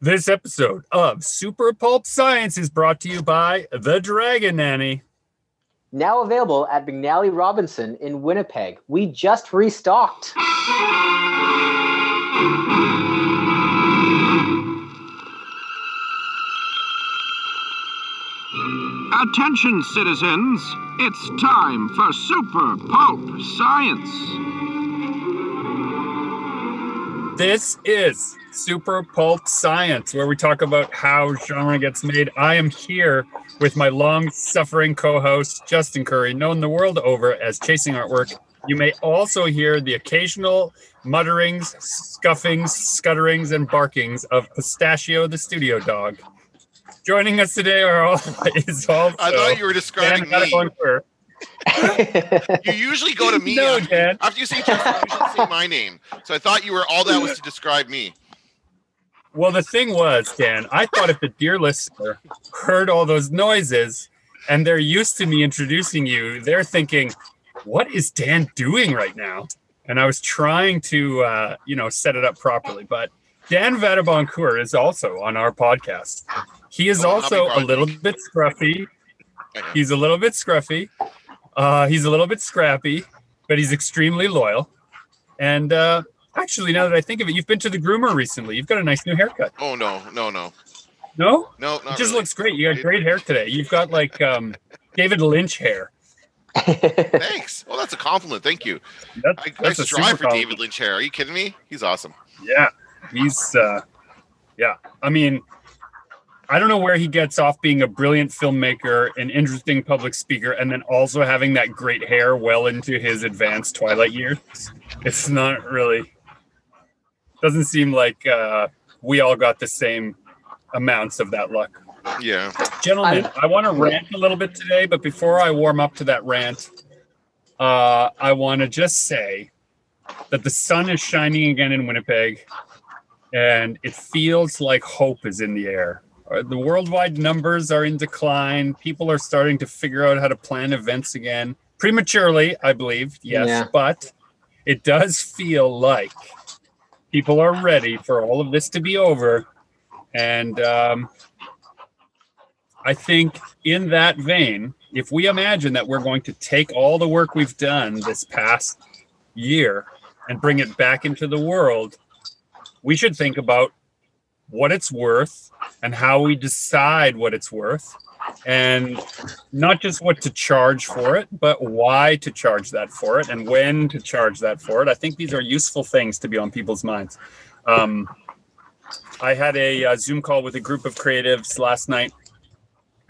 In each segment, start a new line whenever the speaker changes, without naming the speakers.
This episode of Super Pulp Science is brought to you by The Dragon Nanny.
Now available at McNally Robinson in Winnipeg. We just restocked.
Attention, citizens! It's time for Super Pulp Science.
This is Super Pulp Science, where we talk about how genre gets made. I am here with my long suffering co host, Justin Currie, known the world over as Chasing Artwork. You may also hear the occasional mutterings, scuffings, scutterings, and barkings of Pistachio the studio dog. Joining us today are all is
I thought you were describing
Dan
me. You usually go to me
No,
after,
Dan.
after you say Justin, you say my name. So I thought you were all that was to describe me.
Well, the thing was, Dan, I thought if the dear listener heard all those noises and they're used to me introducing you, they're thinking, what is Dan doing right now? And I was trying to, uh, you know, set it up properly. But Dan Vadeboncoeur is also on our podcast. He is
Oh,
also a little bit scruffy. He's a little bit scruffy. Uh, he's a little bit scrappy, but he's extremely loyal. And uh, actually, now that I think of it, you've been to the groomer recently. You've got a nice new haircut.
Oh no, no, no,
No?
no,
It just
really.
looks great. You got great hair today. You've got like um, David Lynch hair.
Thanks. Well, that's a compliment. Thank you.
That's,
I, I
that's a
strive for
compliment.
David Lynch hair. Are you kidding me? He's awesome.
Yeah, he's uh, yeah. I mean, I don't know where he gets off being a brilliant filmmaker, an interesting public speaker, and then also having that great hair well into his advanced Twilight years. It's not really. Doesn't seem like uh, we all got the same amounts of that luck.
Yeah.
Gentlemen, I, want to rant a little bit today, but before I warm up to that rant, uh, I want to just say that the sun is shining again in Winnipeg, and it feels like hope is in the air. The worldwide numbers are in decline. People are starting to figure out how to plan events again prematurely, I believe. Yes,
Yeah.
but it does feel like people are ready for all of this to be over, and um, I think in that vein, if we imagine that we're going to take all the work we've done this past year and bring it back into the world, we should think about what it's worth and how we decide what it's worth and not just what to charge for it, but why to charge that for it and when to charge that for it. I think these are useful things to be on people's minds. Um, I had a uh, Zoom call with a group of creatives last night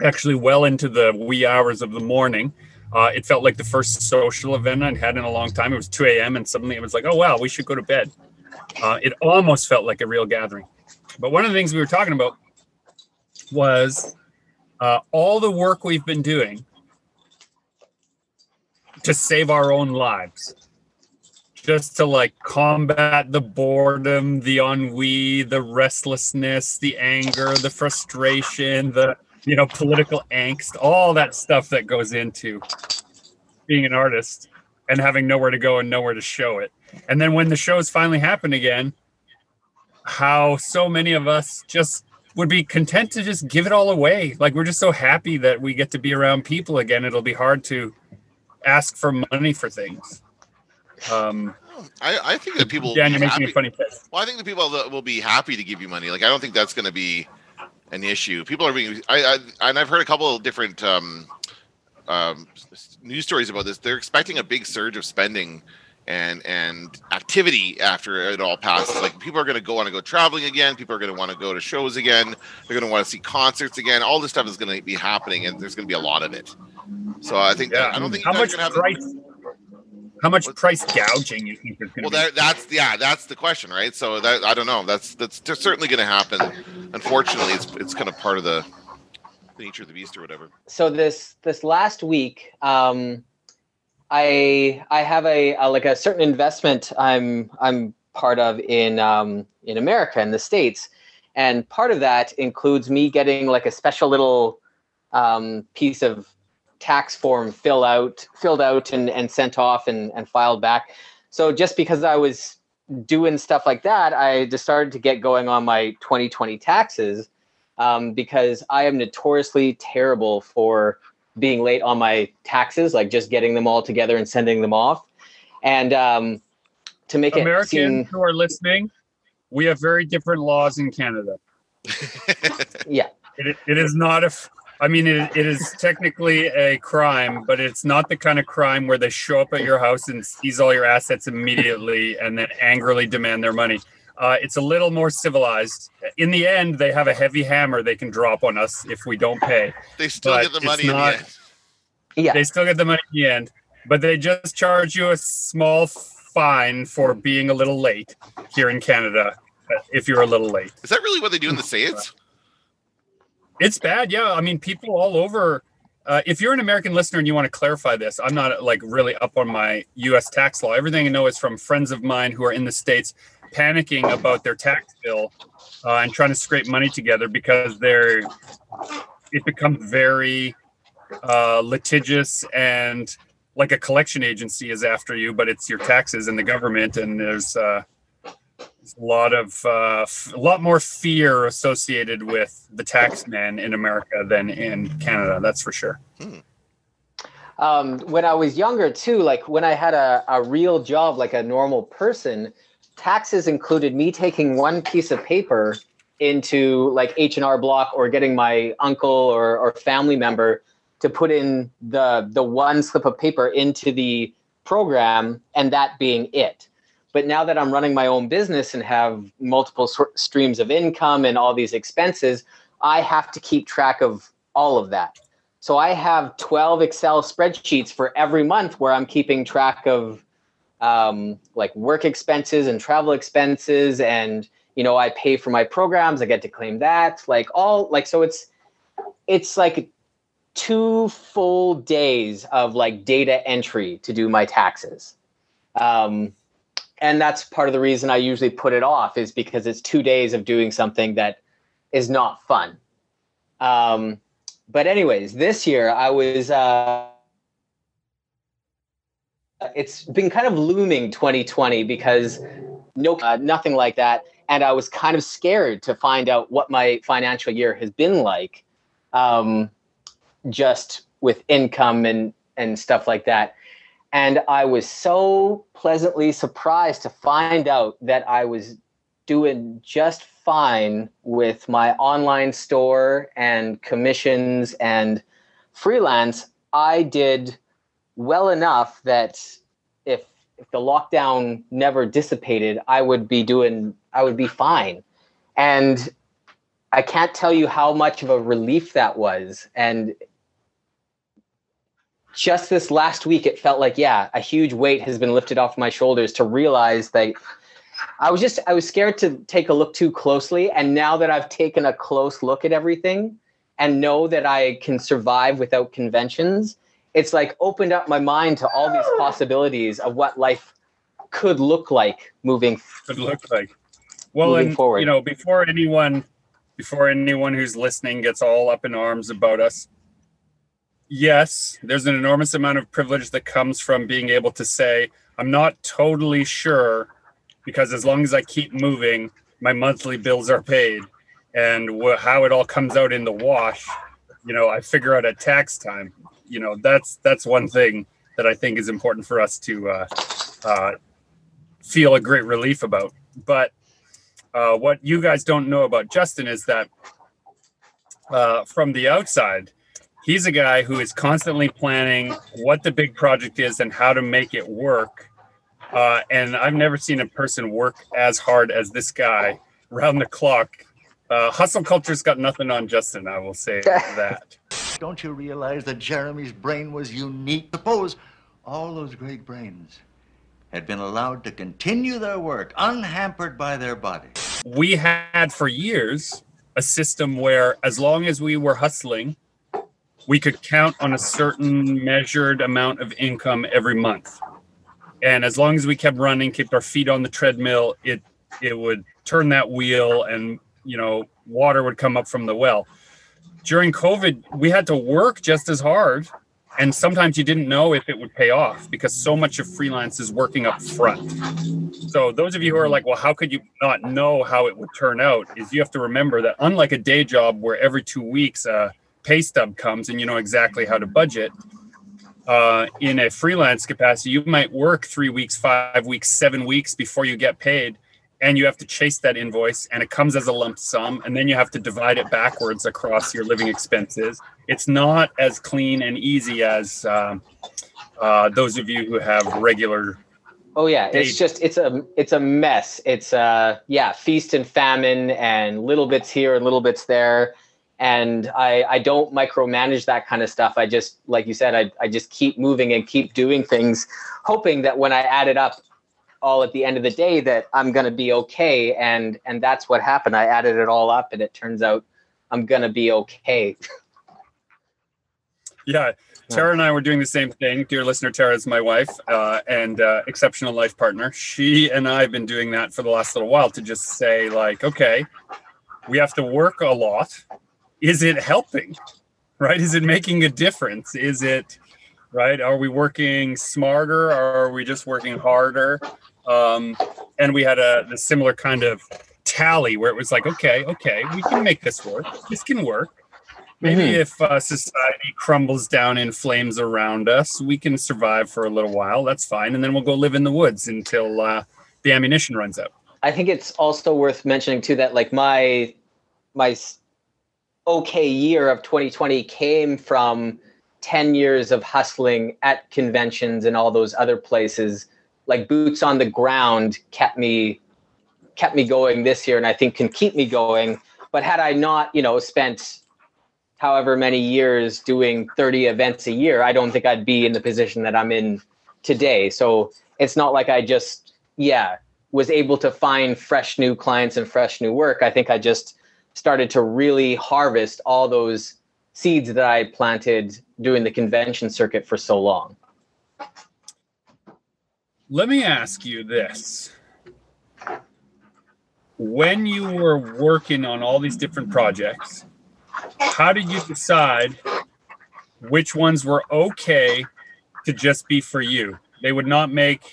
actually well into the wee hours of the morning. Uh, it felt like the first social event I'd had in a long time. It was 2 a.m. and suddenly it was like, oh, wow, we should go to bed. Uh, it almost felt like a real gathering. But one of the things we were talking about was uh, all the work we've been doing to save our own lives. Just to like combat the boredom, the ennui, the restlessness, the anger, the frustration, the you know, political angst, all that stuff that goes into being an artist and having nowhere to go and nowhere to show it. And then when the shows finally happen again, how so many of us just would be content to just give it all away. Like we're just so happy that we get to be around people again. It'll be hard to ask for money for things. Um,
I, I think that people.
Dan, you're making a funny face.
Well, I think the people that will be happy to give you money. Like I don't think that's going to be an issue. People are being. I, I and I've heard a couple of different um, um, news stories about this. They're expecting a big surge of spending and and activity after it all passes. Like people are going to go want to go traveling again. People are going to want to go to shows again. They're going to want to see concerts again. All this stuff is going to be happening, and there's going to be a lot of it. So I think
Yeah.
I don't think
how much
guys are gonna have
price how much price gouging you think there's gonna
well,
be?
that, that's yeah, that's the question, right? So that I don't know. That's that's just certainly going to happen. Unfortunately, it's it's kind of part of the, the nature of the beast or whatever.
so this this last week um i i have a, a like a certain investment i'm i'm part of in um in america in the states. And part of that includes me getting like a special little um piece of tax form fill out filled out and and sent off and and filed back. So just because i was doing stuff like that, I just started to get going on my 2020 taxes um, because I am notoriously terrible for being late on my taxes, like just getting them all together and sending them off. And um, to make
Americans
it seem,
who are listening, we have very different laws in Canada.
yeah,
It, it is not a. f- I mean, it, it is technically a crime, but it's not the kind of crime where they show up at your house and seize all your assets immediately and then angrily demand their money. Uh, it's a little more civilized. In the end, they have a heavy hammer they can drop on us if we don't pay.
they still
But
get the money
not-
in the end.
yeah,
They still get the money in the end, but they just charge you a small fine for being a little late here in Canada. uh, If you're a little late.
Is that really what they do in the States?
It's bad, yeah. I mean, people all over. Uh, if you're an American listener and you want to clarify this, I'm not like really up on my U.S. tax law. Everything I know is from friends of mine who are in the states panicking about their tax bill uh, and trying to scrape money together because they're. It becomes very uh, litigious and like a collection agency is after you, but it's your taxes and the government, and there's. Uh, there's a lot of uh, f- a lot more fear associated with the tax man in America than in Canada. That's for sure.
um, when I was younger too, like when I had a, a real job like a normal person, taxes included me taking one piece of paper into like H&R Block or getting my uncle or, or family member to put in the the one slip of paper into the program and that being it. But now that I'm running my own business and have multiple streams of income and all these expenses, I have to keep track of all of that. So I have 12 Excel spreadsheets for every month where I'm keeping track of um, like work expenses and travel expenses. And, you know, I pay for my programs. I get to claim that like all like, so it's, it's like two full days of like data entry to do my taxes. Um, and that's part of the reason I usually put it off is because it's two days of doing something that is not fun. Um, but anyways, this year I was. Uh, it's been kind of looming 2020 because no, uh, nothing like that, and I was kind of scared to find out what my financial year has been like, um, just with income and and stuff like that. And I was so pleasantly surprised to find out that I was doing just fine with my online store and commissions and freelance. I did well enough that if if the lockdown never dissipated, I would be doing I would be fine. And I can't tell you how much of a relief that was. And just this last week, it felt like, yeah, a huge weight has been lifted off my shoulders to realize that I was just, I was scared to take a look too closely. And now that I've taken a close look at everything and know that I can survive without conventions, it's like opened up my mind to all these possibilities of what life could look like moving.
Could look like. Well,
Moving
and
forward.
you know, before anyone, before anyone who's listening gets all up in arms about us, yes, there's an enormous amount of privilege that comes from being able to say, I'm not totally sure because as long as I keep moving, my monthly bills are paid. And wh- how it all comes out in the wash, you know, I figure out at tax time. You know, that's that's one thing that I think is important for us to uh, uh, feel a great relief about. But uh, what you guys don't know about Justin is that uh, from the outside, he's a guy who is constantly planning what the big project is and how to make it work. Uh, and I've never seen a person work as hard as this guy round the clock. Uh, hustle culture's got nothing on Justin, I will say that.
Don't you realize that Jeremy's brain was unique? Suppose all those great brains had been allowed to continue their work unhampered by their bodies.
we had for years a system where as long as we were hustling we could count on a certain measured amount of income every month and as long as we kept running kept our feet on the treadmill it it would turn that wheel and you know water would come up from the well during covid we had to work just as hard. And sometimes you didn't know if it would pay off because so much of freelance is working up front. So those of you who are like well how could you not know how it would turn out is you have to remember that unlike a day job where every two weeks a pay stub comes and you know exactly how to budget uh, in a freelance capacity you might work three weeks five weeks seven weeks before you get paid and you have to chase that invoice and it comes as a lump sum and then you have to divide it backwards across your living expenses. It's not as clean and easy as uh, uh, those of you who have regular
oh yeah it's just it's a it's a mess. It's uh yeah feast and famine and little bits here and little bits there. And i i don't micromanage that kind of stuff. I just like you said i, I just keep moving and keep doing things hoping that when i add it up all at the end of the day that i'm going to be okay and and that's what happened i added it all up and it turns out i'm going to be okay
Yeah, Tara and I were doing the same thing. Dear listener, Tara is my wife uh, and uh, exceptional life partner. She and I have been doing that for the last little while to just say, like, okay, we have to work a lot. Is it helping? Right? Is it making a difference? Is it right? Are we working smarter or are we just working harder? Um, and we had a, a similar kind of tally where it was like, okay, okay, we can make this work. This can work. Maybe
Mhm.
if uh, society crumbles down in flames around us, we can survive for a little while. That's fine. And then we'll go live in the woods until uh, the ammunition runs out.
I think it's also worth mentioning too that like my my okay year of 2020 came from 10 years of hustling at conventions and all those other places like boots on the ground kept me kept me going this year and I think can keep me going. But had I not you know spent however many years doing 30 events a year I don't think I'd be in the position that I'm in today. So it's not like I just yeah was able to find fresh new clients and fresh new work, I think I just started to really harvest all those seeds that I planted doing the convention circuit for so long.
Let me ask you this. When you were working on all these different projects, how did you decide which ones were okay to just be for you? They would not make,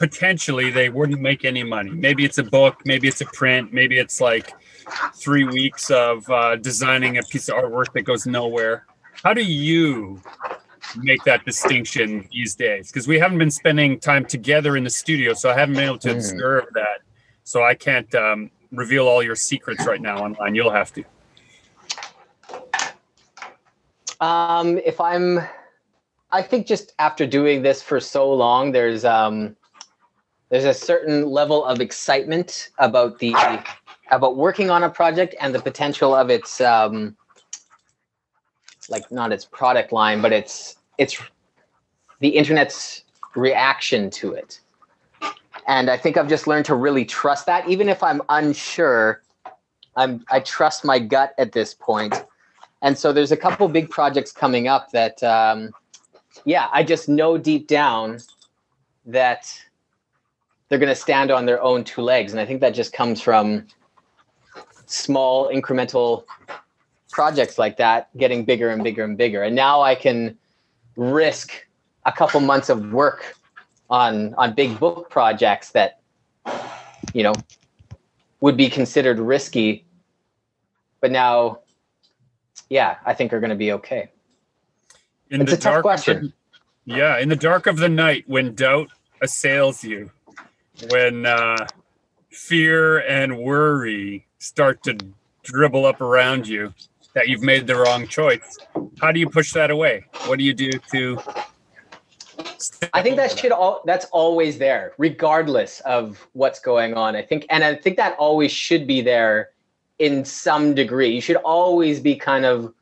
potentially, they wouldn't make any money. Maybe it's a book, maybe it's a print, maybe it's like three weeks of uh, designing a piece of artwork that goes nowhere. How do you make that distinction these days because we haven't been spending time together in the studio so i haven't been able to
Mhm.
observe that. So i can't um, reveal all your secrets right now online. You'll have to.
Um, if I'm, I think just after doing this for so long, there's um, there's a certain level of excitement about the about working on a project and the potential of its um, like not its product line, but its its the internet's reaction to it. And I think I've just learned to really trust that, even if I'm unsure. I'm I trust my gut at this point and so there's a couple big projects coming up that um, yeah i just know deep down that they're going to stand on their own two legs and i think that just comes from small incremental projects like that getting bigger and bigger and bigger and now i can risk a couple months of work on on big book projects that you know would be considered risky but now yeah, I think are going to be okay.
in
It's a tough question.
the, yeah in the dark of the night when doubt assails you when uh, fear and worry start to dribble up around you that you've made the wrong choice how do you push that away what do you do to
I think that should all that's always there, regardless of what's going on. I think, and I think that always should be there in some degree. You should always be kind of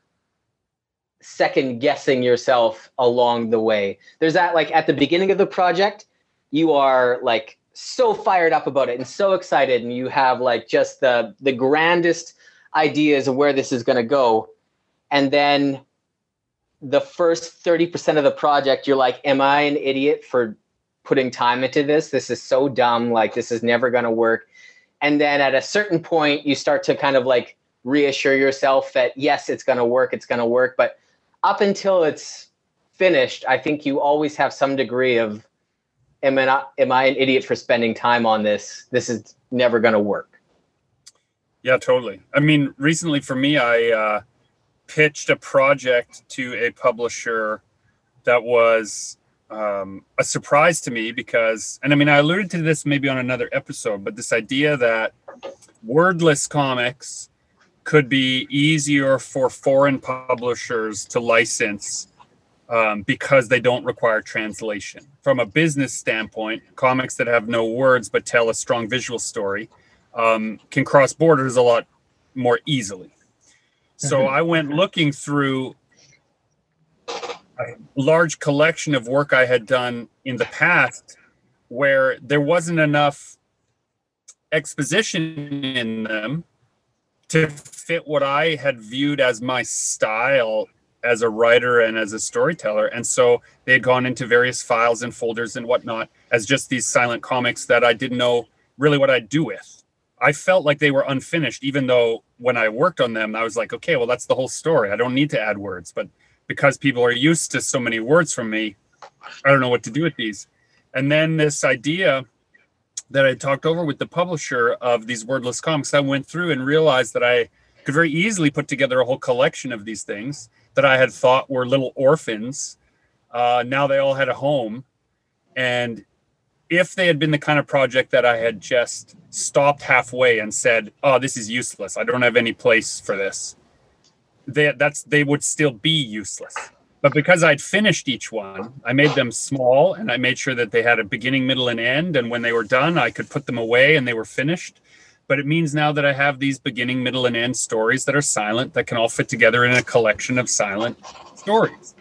second guessing yourself along the way. There's that like at the beginning of the project, you are like so fired up about it and so excited, and you have like just the the grandest ideas of where this is going to go, and then the first 30% of the project you're like am i an idiot for putting time into this? This is so dumb. Like this is never going to work. And then at a certain point you start to kind of like reassure yourself that yes it's going to work it's going to work. But up until it's finished, I think you always have some degree of, am I am I an idiot for spending time on this? This is never going to work.
Yeah, totally. I mean, recently for me, I uh, pitched a project to a publisher that was um, a surprise to me because, and I mean, I alluded to this maybe on another episode, but this idea that wordless comics could be easier for foreign publishers to license um, because they don't require translation. From a business standpoint, comics that have no words but tell a strong visual story um, can cross borders a lot more easily. So I went looking through a large collection of work I had done in the past where there wasn't enough exposition in them to fit what I had viewed as my style as a writer and as a storyteller. And so they had gone into various files and folders and whatnot as just these silent comics that I didn't know really what I'd do with. I felt like they were unfinished, even though when I worked on them, I was like, okay, well, that's the whole story. I don't need to add words. But because people are used to so many words from me, I don't know what to do with these. And then this idea that I talked over with the publisher of these wordless comics, I went through and realized that I could very easily put together a whole collection of these things that I had thought were little orphans. Uh, now they all had a home. And if they had been the kind of project that I had just stopped halfway and said, "Oh, this is useless. I don't have any place for this," they that's they would still be useless. But because I'd finished each one, I made them small and I made sure that they had a beginning, middle, and end. And when they were done, I could put them away and they were finished. But it means now that I have these beginning, middle, and end stories that are silent that can all fit together in a collection of silent stories.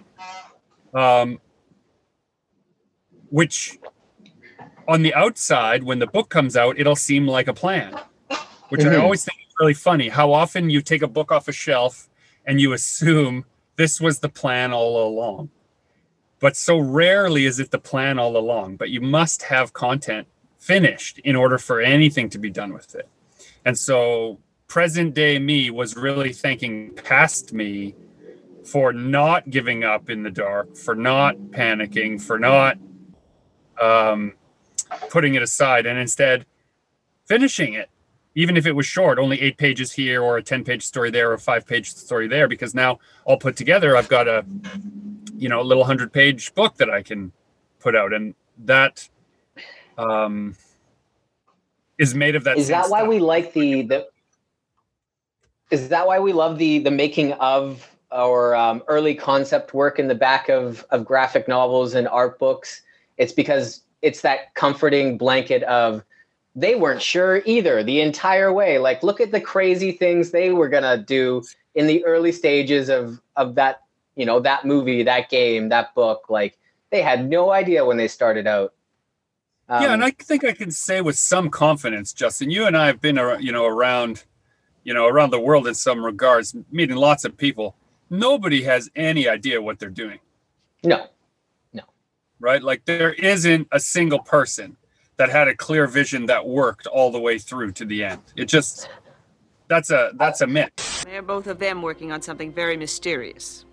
Um, which on the outside, when the book comes out, it'll seem like a plan, which mm-hmm. I always think is really funny. How often you take a book off a shelf and you assume this was the plan all along. But so rarely is it the plan all along, but you must have content finished in order for anything to be done with it. And so present day me was really thanking past me for not giving up in the dark, for not panicking, for not um, putting it aside, and instead finishing it even if it was short, only eight pages here or a 10 page story there or a five page story there, because now all put together, I've got a, you know, a little hundred page book that I can put out. And that um, is made of that.
Is that why
stuff.
we like the, the, is that why we love the, the making of our um, early concept work in the back of, of graphic novels and art books? It's because it's that comforting blanket of, they weren't sure either the entire way. Like, look at the crazy things they were gonna do in the early stages of of that, you know, that movie, that game, that book. Like, they had no idea when they started out.
Um, yeah, and I think I can say with some confidence, Justin, you and I have been, you know, around, you know, around the world in some regards, meeting lots of people. Nobody has any idea what they're doing.
No, no.
Right? Like there isn't a single person that had a clear vision that worked all the way through to the end. It just that's a that's a myth.
They're both of them working on something very mysterious.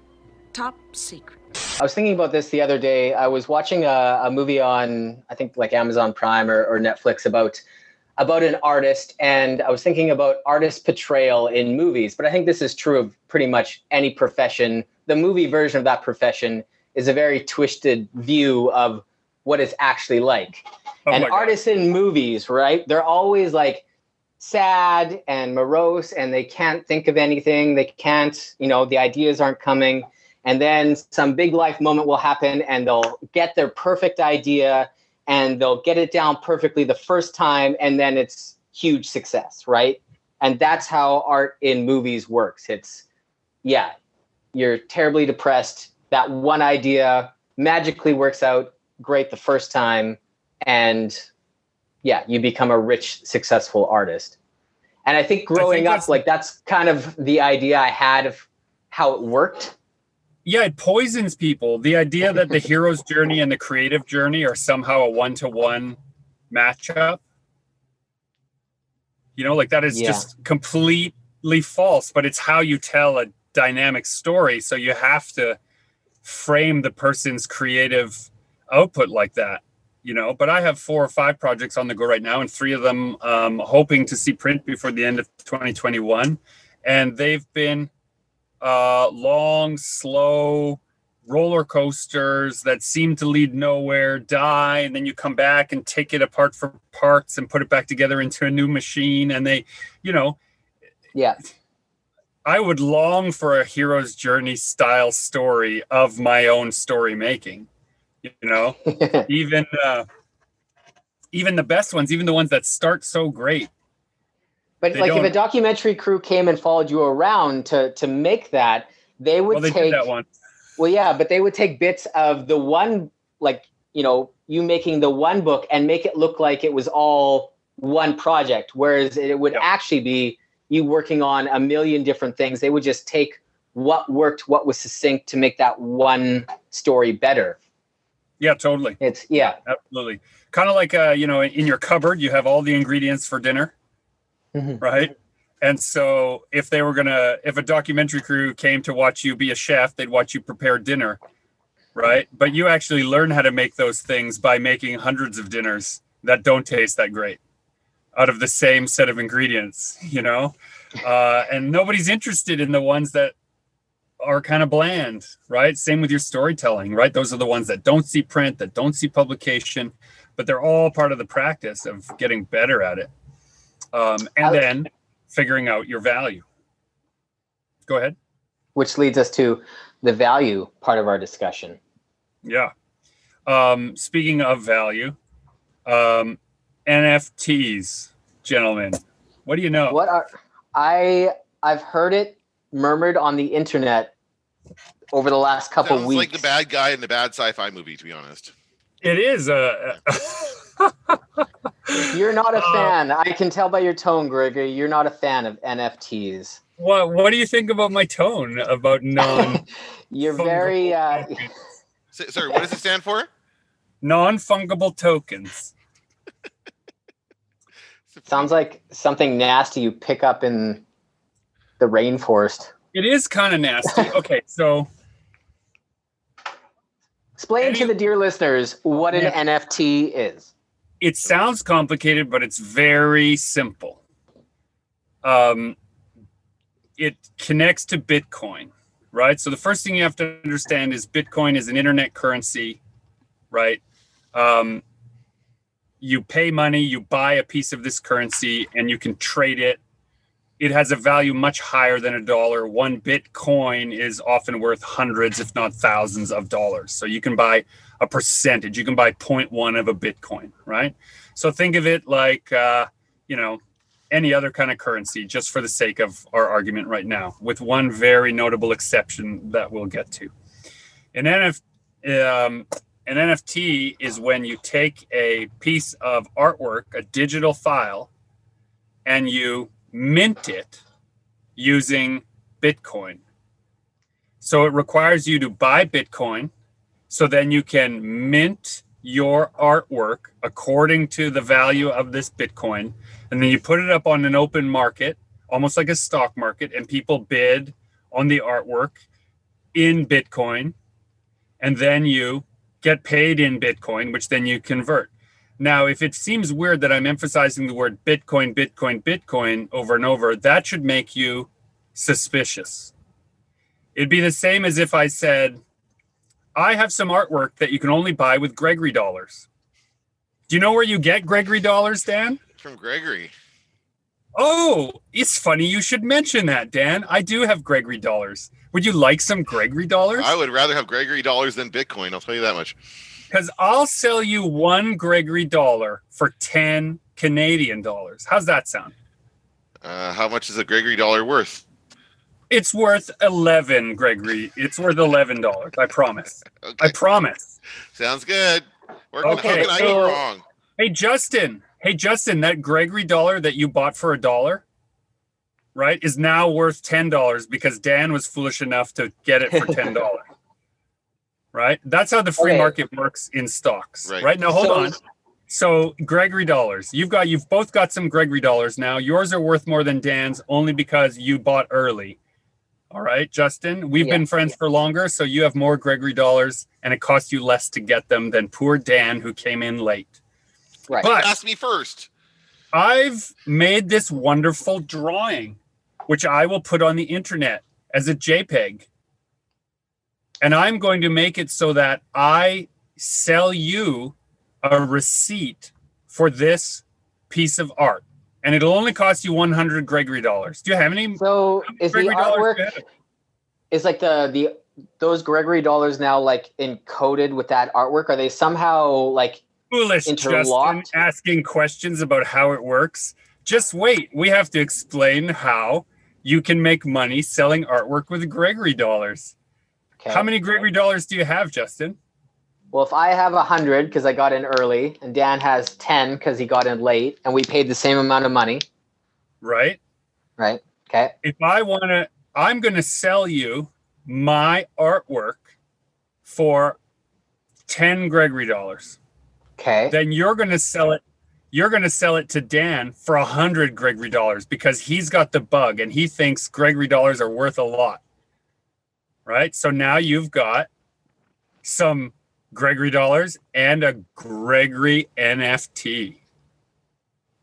Top secret.
I was thinking about this the other day. I was watching a, a movie on I think like Amazon Prime or, or Netflix about about an artist and I was thinking about artist portrayal in movies, but I think this is true of pretty much any profession. The movie version of that profession is a very twisted view of what it's actually like. Oh and artists in movies, right? They're always like sad and morose and they can't think of anything. They can't, you know, the ideas aren't coming. And then some big life moment will happen and they'll get their perfect idea and they'll get it down perfectly the first time and then it's huge success, right? And that's how art in movies works. It's, yeah, you're terribly depressed. That one idea magically works out great the first time and yeah, you become a rich, successful artist. And I think growing I think up, like that's kind of the idea I had of how it worked.
Yeah, it poisons people. The idea that the hero's journey and the creative journey are somehow a one to one matchup. You know, like that is yeah. just completely false, but it's how you tell a dynamic story. So you have to frame the person's creative output like that you know but i have four or five projects on the go right now and three of them um, hoping to see print before the end of 2021 and they've been uh, long slow roller coasters that seem to lead nowhere die and then you come back and take it apart for parts and put it back together into a new machine and they you know
Yeah.
I would long for a hero's journey style story of my own story making. You know, even uh, even the best ones, even the ones that start so great.
But like if a documentary crew came and followed you around to to make that, they would
Well, they
take
that one.
Well, yeah, but they would take bits of the one, like, you know, you making the one book and make it look like it was all one project, whereas it would
Yep.
actually be you working on a million different things. They would just take what worked, what was succinct to make that one story better.
Yeah, totally,
It's, yeah.
absolutely. Kind of like uh, you know, in your cupboard, you have all the ingredients for dinner,
Mhm.
right? And so, if they were gonna, if a documentary crew came to watch you be a chef, they'd watch you prepare dinner, right? But you actually learn how to make those things by making hundreds of dinners that don't taste that great out of the same set of ingredients, you know? Uh, and nobody's interested in the ones that are kind of bland, right? Same with your storytelling, right? Those are the ones that don't see print, that don't see publication, but they're all part of the practice of getting better at it. Um, and then figuring out your value. Go ahead.
Which leads us to the value part of our discussion.
Yeah. Um, speaking of value, um, NFTs, gentlemen, what do you know?
What are I I've heard it murmured on the internet over the last couple
Sounds
weeks.
like the bad guy in the bad sci-fi movie, to be honest.
It is a.
You're not a
Uh,
fan. I can tell by your tone, Gregory. You're not a fan of NFTs.
what What do you think about my tone about non
You're very uh,
S- sorry, what does it stand for?
non fungible tokens?
Sounds like something nasty you pick up in the rainforest.
It is kind of nasty. Okay, so
Explain to the dear listeners what an
Yeah.
NFT is.
it sounds complicated, but it's very simple. Um, it connects to Bitcoin, right? So the first thing you have to understand is Bitcoin is an internet currency, right? Um, you pay money, you buy a piece of this currency, and you can trade it. It has a value much higher than a dollar. One Bitcoin is often worth hundreds, if not thousands, of dollars. So you can buy a percentage. You can buy 0.1 of a Bitcoin, right? So think of it like, uh, you know, any other kind of currency, just for the sake of our argument right now, with one very notable exception that we'll get to. An, NF, um, an NFT is when you take a piece of artwork, a digital file, and you mint it using Bitcoin. So it requires you to buy Bitcoin so then you can mint your artwork according to the value of this Bitcoin. And then you put it up on an open market, almost like a stock market, and people bid on the artwork in Bitcoin. And then you get paid in Bitcoin, which then you convert. Now, if it seems weird that I'm emphasizing the word Bitcoin, Bitcoin, Bitcoin over and over, that should make you suspicious. It'd be the same as if I said, I have some artwork that you can only buy with Gregory dollars. Do you know where you get Gregory dollars, Dan?
From Gregory.
Oh, it's funny you should mention that, Dan. I do have Gregory dollars. Would you like some Gregory dollars?
I would rather have Gregory dollars than Bitcoin. I'll tell you that much.
Because I'll sell you one Gregory dollar for 10 Canadian dollars. How's that sound?
Uh, how much is a Gregory dollar worth?
It's worth 11, Gregory. It's worth $11. I promise. I promise.
sounds good.
Okay,
how can I
so-?
Hey, Justin. Hey, Justin, that Gregory dollar that you bought for a dollar, right, is now worth $10 because Dan was foolish enough to get it for $10. right? That's how the free
Okay.
market works in stocks.
Right.
Right. Now, hold
So-
on. So, Gregory dollars. You've got, you've both got some Gregory dollars now. Yours are worth more than Dan's only because you bought early. All right, Justin. We've
Yeah,
been friends for longer, so you have more Gregory dollars, and it costs you less to get them than poor Dan, who came in late.
Right.
But
Ask me first.
I've made this wonderful drawing, which I will put on the internet as a JPEG. And I'm going to make it so that I sell you a receipt for this piece of art. And it'll only cost you 100 Gregory dollars. Do you have any
So is the
Gregory dollars
artwork
do you have?
is like the the those Gregory dollars now like encoded with that artwork? Are they somehow like
foolish Justin asking questions about how it works? Just wait. We have to explain how you can make money selling artwork with Gregory dollars.
okay.
How many Gregory dollars do you have, Justin?
Well, if I have a hundred because I got in early, and Dan has ten because he got in late, and we paid the same amount of money,
Right?
right? Okay.
If I want to, I'm going to sell you my artwork for 10 Gregory dollars.
Okay.
Then you're going to sell it. You're going to sell it to Dan for a hundred Gregory dollars because he's got the bug and he thinks Gregory dollars are worth a lot. Right. So now you've got some Gregory dollars and a Gregory NFT.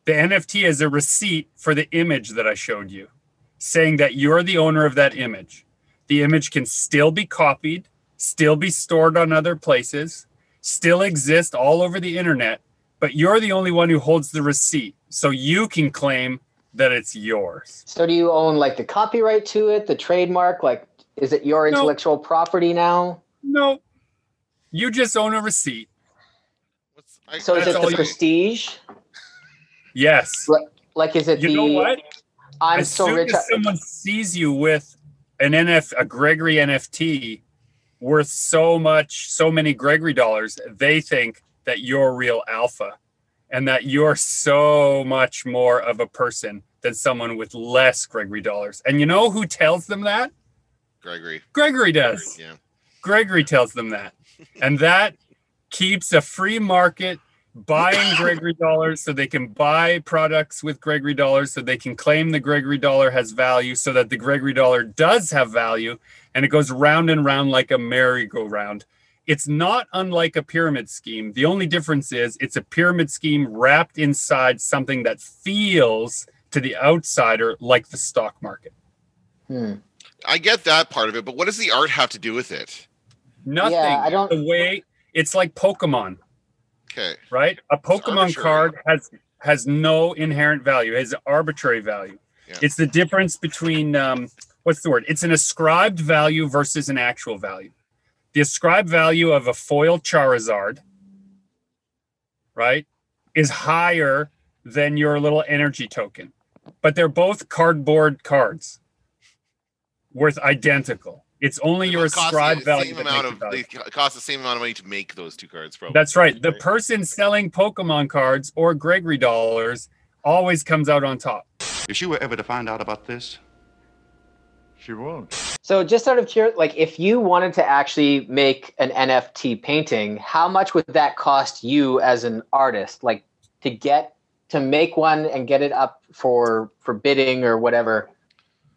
The NFT is a receipt for the image that I showed you, saying that you're the owner of that image. The image can still be copied, still be stored on other places, still exist all over the internet, but you're the only one who holds the receipt. So you can claim that it's yours.
So do you own like the copyright to it, the trademark? Like, is it your
No.
intellectual property now?
No, you just own a receipt.
What's, I,
So is it
all
the
you-
prestige?
Yes.
Like, is it
You
the?
know what?
I'm
as
so
soon
rich.
as someone sees you with an NF, a Gregory NFT worth so much, so many Gregory dollars, they think that you're real alpha and that you're so much more of a person than someone with less Gregory dollars. And you know who tells them that?
Gregory.
Gregory does.
Yeah.
Gregory tells them that. And that keeps a free market buying Gregory dollars so they can buy products with Gregory dollars so they can claim the Gregory dollar has value so that the Gregory dollar does have value and it goes round and round like a merry-go-round. It's not unlike a pyramid scheme. The only difference is it's a pyramid scheme wrapped inside something that feels to the outsider like the stock market.
Hmm.
I get that part of it, but what does the art have to do with it?
Nothing.
I don't-
The way it's like Pokemon.
Okay.
right? A Pokemon card has has no inherent value. It has arbitrary value.
Yeah.
It's the difference between um, what's the word? It's an ascribed value versus an actual value. The ascribed value of a foil Charizard, right, is higher than your little energy token, but they're both cardboard cards, worth identical. It's only your
It
ascribed
the
value
same
that
amount of
value.
they cost the same amount of money to make those two cards. Probably.
That's right. The person selling Pokemon cards or Gregory dollars always comes out on top.
If she were ever to find out about this,
She won't.
So just out of curiosity, like if you wanted to actually make an NFT painting, how much would that cost you as an artist? Like to get to make one and get it up for for bidding or whatever.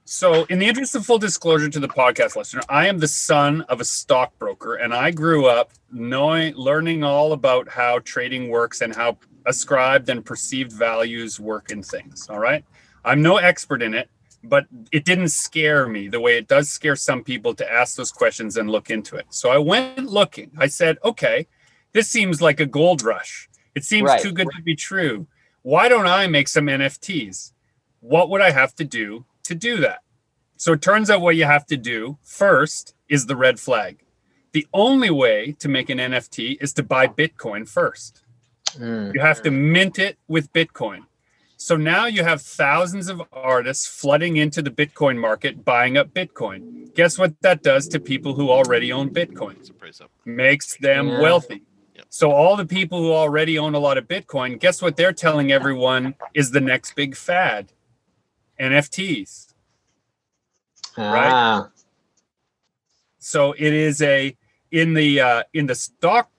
So, in the interest of full disclosure to the podcast listener, I am the son of a stockbroker, and I grew up knowing, learning all about how trading works and how ascribed and perceived values work in things. All right, I'm no expert in it, but it didn't scare me the way it does scare some people to ask those questions and look into it. So I went looking. I said, okay, this seems like a gold rush. It seems
Right.
too good to be true. Why don't I make some NFTs? What would I have to do to do that? So it turns out what you have to do first is the red flag. The only way to make an NFT is to buy Bitcoin first.
Hmm.
You have to mint it with Bitcoin. So now you have thousands of artists flooding into the Bitcoin market buying up Bitcoin. Guess what that does to people who already own Bitcoin?
It's a price.
Makes them
Yeah.
wealthy.
Yep.
So all the people who already own a lot of Bitcoin, guess what they're telling everyone is the next big fad? NFTs. Right.
Ah,
So it is a in the uh, in the stock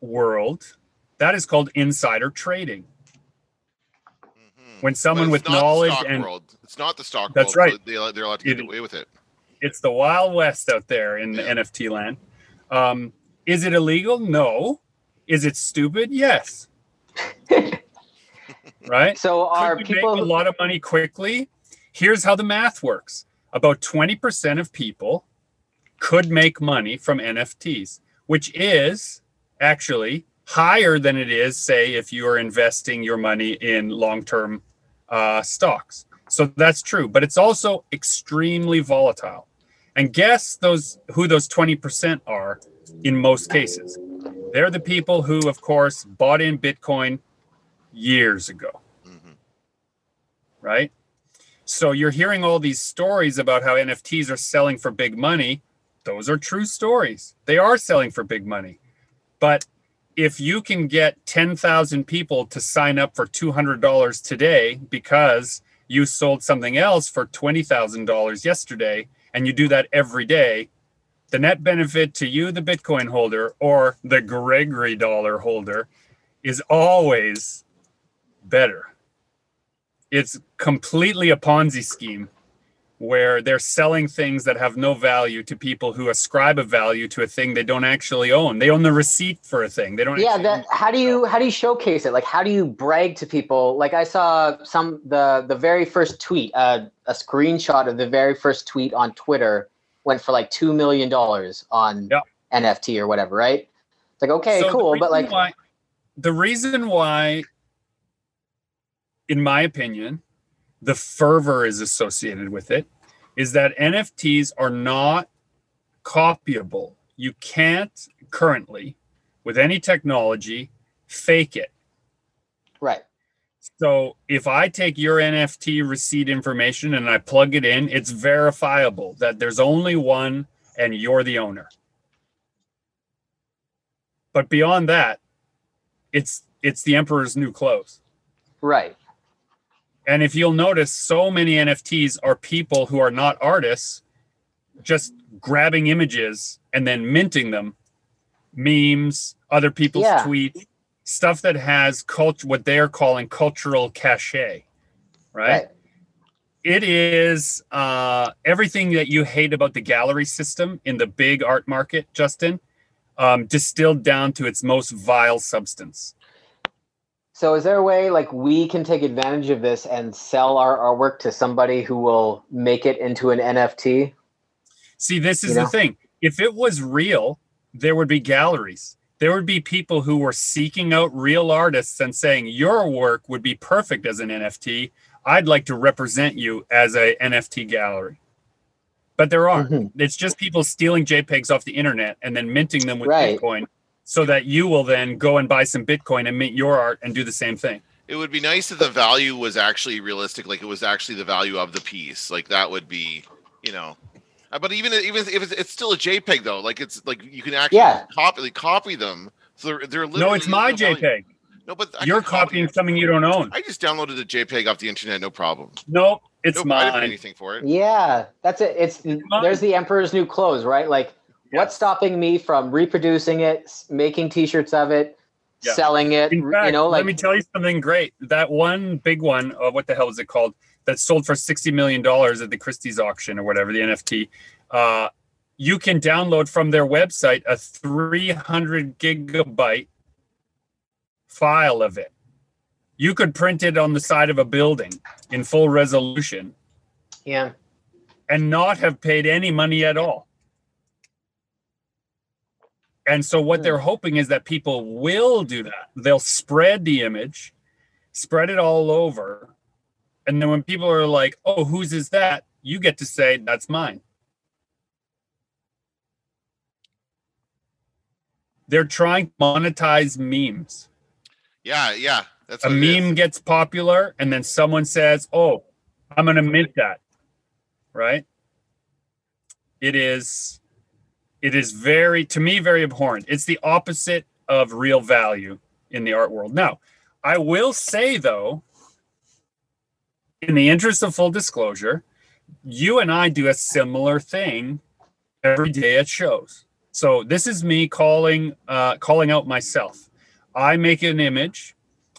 world that is called insider trading. When someone with
it's the
knowledge
stock
and
world. it's not the stock
That's
world.
right.
They, they're allowed to get
It-
away with it.
It's the wild west out there in the NFT land. Um, is it illegal? No. Is it stupid? Yes. right.
So are
Could
people
make a lot of money quickly? Here's how the math works: about twenty percent of people could make money from NFTs, which is actually higher than it is, say, if you are investing your money in long-term uh, stocks. So that's true, but it's also extremely volatile. And guess those who those 20% are in most cases. They're the people who, of course, bought in Bitcoin years ago.
Mhm.
Right? So you're hearing all these stories about how NFTs are selling for big money. Those are true stories. They are selling for big money. But if you can get 10,000 people to sign up for $200 today because you sold something else for $20,000 yesterday and you do that every day, the net benefit to you, the Bitcoin holder, or the Gregory dollar holder, is always better. It's completely a Ponzi scheme where they're selling things that have no value to people who ascribe a value to a thing they don't actually own. They own the receipt for a thing. They don't.
yeah that how do you how do you showcase it like how do you brag to people like i saw some the the very first tweet uh, a screenshot of the very first tweet on twitter went for like two million dollars on
Yeah.
nft or whatever right it's like okay
So
cool but like
why, the reason why, in my opinion, the fervor is associated with it is that NFTs are not copyable. You can't currently, with any technology, fake it.
right
So if I take your NFT receipt information and I plug it in, it's verifiable that there's only one and you're the owner. But beyond that, it's it's the emperor's new clothes.
right
And if you'll notice, so many NFTs are people who are not artists just grabbing images and then minting them, memes, other people's
Yeah.
tweets, stuff that has culture, what they're calling cultural cachet, right?
right
It is uh, everything that you hate about the gallery system in the big art market, Justin, um, distilled down to its most vile substance.
So is there a way like we can take advantage of this and sell our artwork to somebody who will make it into an nft
See, this is
You
the thing. If it was real, there would be galleries. There would be people who were seeking out real artists and saying, Your work would be perfect as an NFT. I'd like to represent you as a NFT gallery. But there aren't.
Mhm.
It's just people stealing JPEGs off the internet and then minting them with
Right.
Bitcoin so that you will then go and buy some Bitcoin and mint your art and do the same thing.
It would be nice if the value was actually realistic, like it was actually the value of the piece. Like that would be, you know. Uh, But even even if it's, it's still a JPEG though, like it's like you can actually
Yeah.
copy copy them. So they're, they're
No, it's my
no value.
JPEG.
No, but I
You're
can copy
copying
it.
something you don't own.
I just downloaded a JPEG off the internet, no problem.
No, it's
Nope, I didn't pay
mine.
anything for it.
Yeah, that's it. It's
mine.
there's the emperor's new clothes, right? Like, what's stopping me from reproducing it, making T-shirts of it,
Yeah.
selling it?
Fact,
you know, like
let me tell you something great. That one big one, uh, what the hell is it called? That sold for sixty million dollars at the Christie's auction or whatever, the NFT. Uh, you can download from their website a three hundred gigabyte file of it. You could print it on the side of a building in full resolution
yeah,
and not have paid any money at all. And so what
Hmm.
they're hoping is that people will do that. They'll spread the image, spread it all over. And then when people are like, "Oh, whose is that?" you get to say, "That's mine." They're trying to monetize memes.
Yeah, yeah. That's
A
what it is.
meme gets popular and then someone says, "Oh, I'm going to mint that." Right? It is it is very to me very abhorrent. It's the opposite of real value in the art world. Now, I will say though, in the interest of full disclosure, you and I do a similar thing every day at shows. So this is me calling uh, calling out myself. I make an image.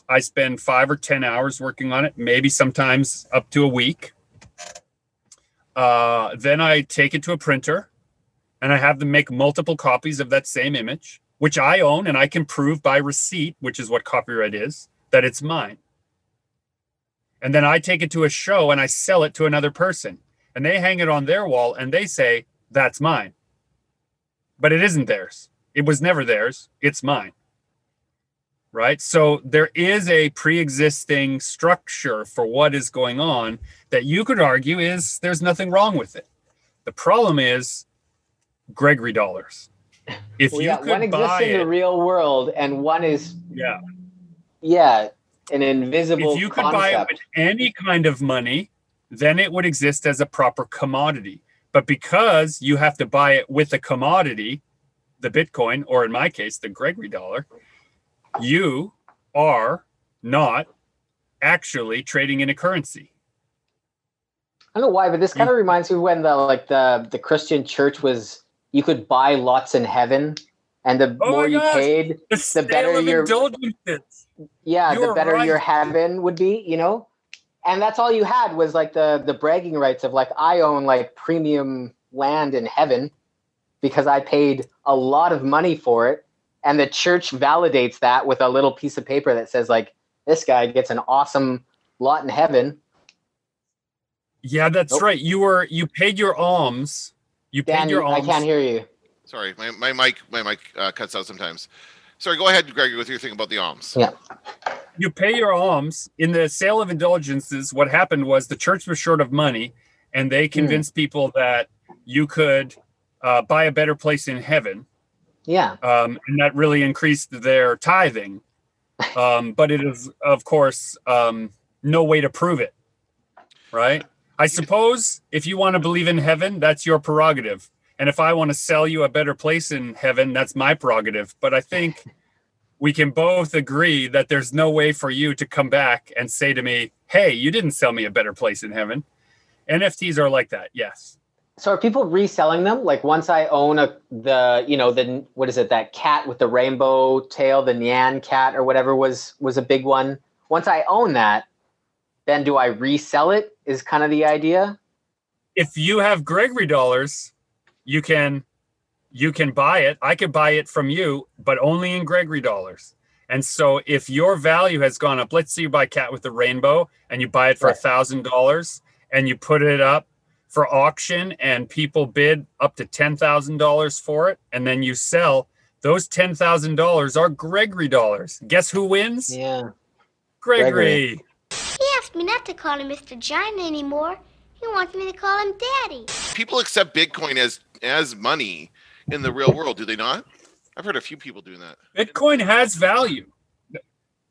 I spend five or ten hours working on it, maybe sometimes up to a week. uh, then I take it to a printer and I have them make multiple copies of that same image, which I own and I can prove by receipt, which is what copyright is, that it's mine. And then I take it to a show and I sell it to another person and they hang it on their wall and they say, that's mine. But it isn't theirs. It was never theirs. It's mine. Right. So there is a pre existing structure for what is going on that you could argue is there's nothing wrong with it. The problem is Gregory dollars. If
Well,
you
yeah,
could
one exists
buy
in the real world, and one is
yeah.
yeah, an invisible
If you could buy it with any kind of money, then it would exist as a proper commodity. But because you have to buy it with a commodity, the Bitcoin, or in my case, the Gregory dollar, you are not actually trading in a currency.
I don't know why, but this kind of reminds me when the like the the Christian church was you could buy lots in heaven, and the
Oh
more you paid,
The,
The better your-
indulgences.
yeah,
You
the better your heaven would be, you know. And that's all you had was like the the bragging rights of like I own like premium land in heaven because I paid a lot of money for it, and the church validates that with a little piece of paper that says like this guy gets an awesome lot in heaven.
Yeah, that's
Nope.
right. You were you paid your alms. You paid your
you- I can't hear you.
Sorry, my, my mic my mic uh, cuts out sometimes. Sorry, go ahead, Gregory, with your thing about the alms.
Yeah.
you pay your alms in the sale of indulgences what happened was the church was short of money and they convinced people that you could uh, buy a better place in heaven
Yeah.
um, and that really increased their tithing um, but it is of course um, no way to prove it right i suppose if you want to believe in heaven that's your prerogative and if i want to sell you a better place in heaven that's my prerogative but i think we can both agree that there's no way for you to come back and say to me hey you didn't sell me a better place in heaven nfts are like that yes
So are people reselling them? Like once I own a the you know the what is it that cat with the rainbow tail, the Nyan cat or whatever was was a big one. Once I own that, then do I resell it? Is kind of the idea.
if you have Gregory dollars, you can you can buy it. I could buy it from you, but only in Gregory dollars. And so if your value has gone up, let's say you buy cat with the rainbow and you buy it for a thousand dollars and you put it up for auction and people bid up to ten thousand dollars for it, and then you sell, those ten thousand dollars are Gregory dollars. Guess who wins?
Yeah.
Gregory.
Asked me not to call him Mr. Giant anymore. He wants me to call him Daddy.
People accept Bitcoin as as money in the real world, do they not? I've heard a few people doing that.
Bitcoin has value.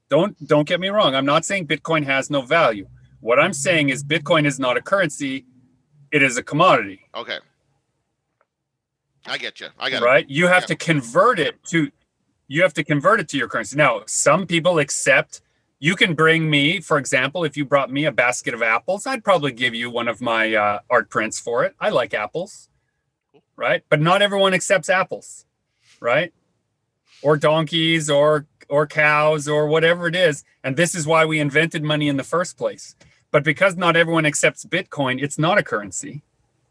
Don't don't get me wrong. I'm not saying Bitcoin has no value. What I'm saying is Bitcoin is not a currency; it is a commodity,
Okay. I get you. I got it.
right? You have
Yeah.
to convert it to you have to convert it to your currency. Now, some people accept you can bring me, for example, if you brought me a basket of apples, I'd probably give you one of my uh, art prints for it. I like apples, right? But not everyone accepts apples, right? Or donkeys or or cows or whatever it is. And this is why we invented money in the first place. But because not everyone accepts Bitcoin, it's not a currency,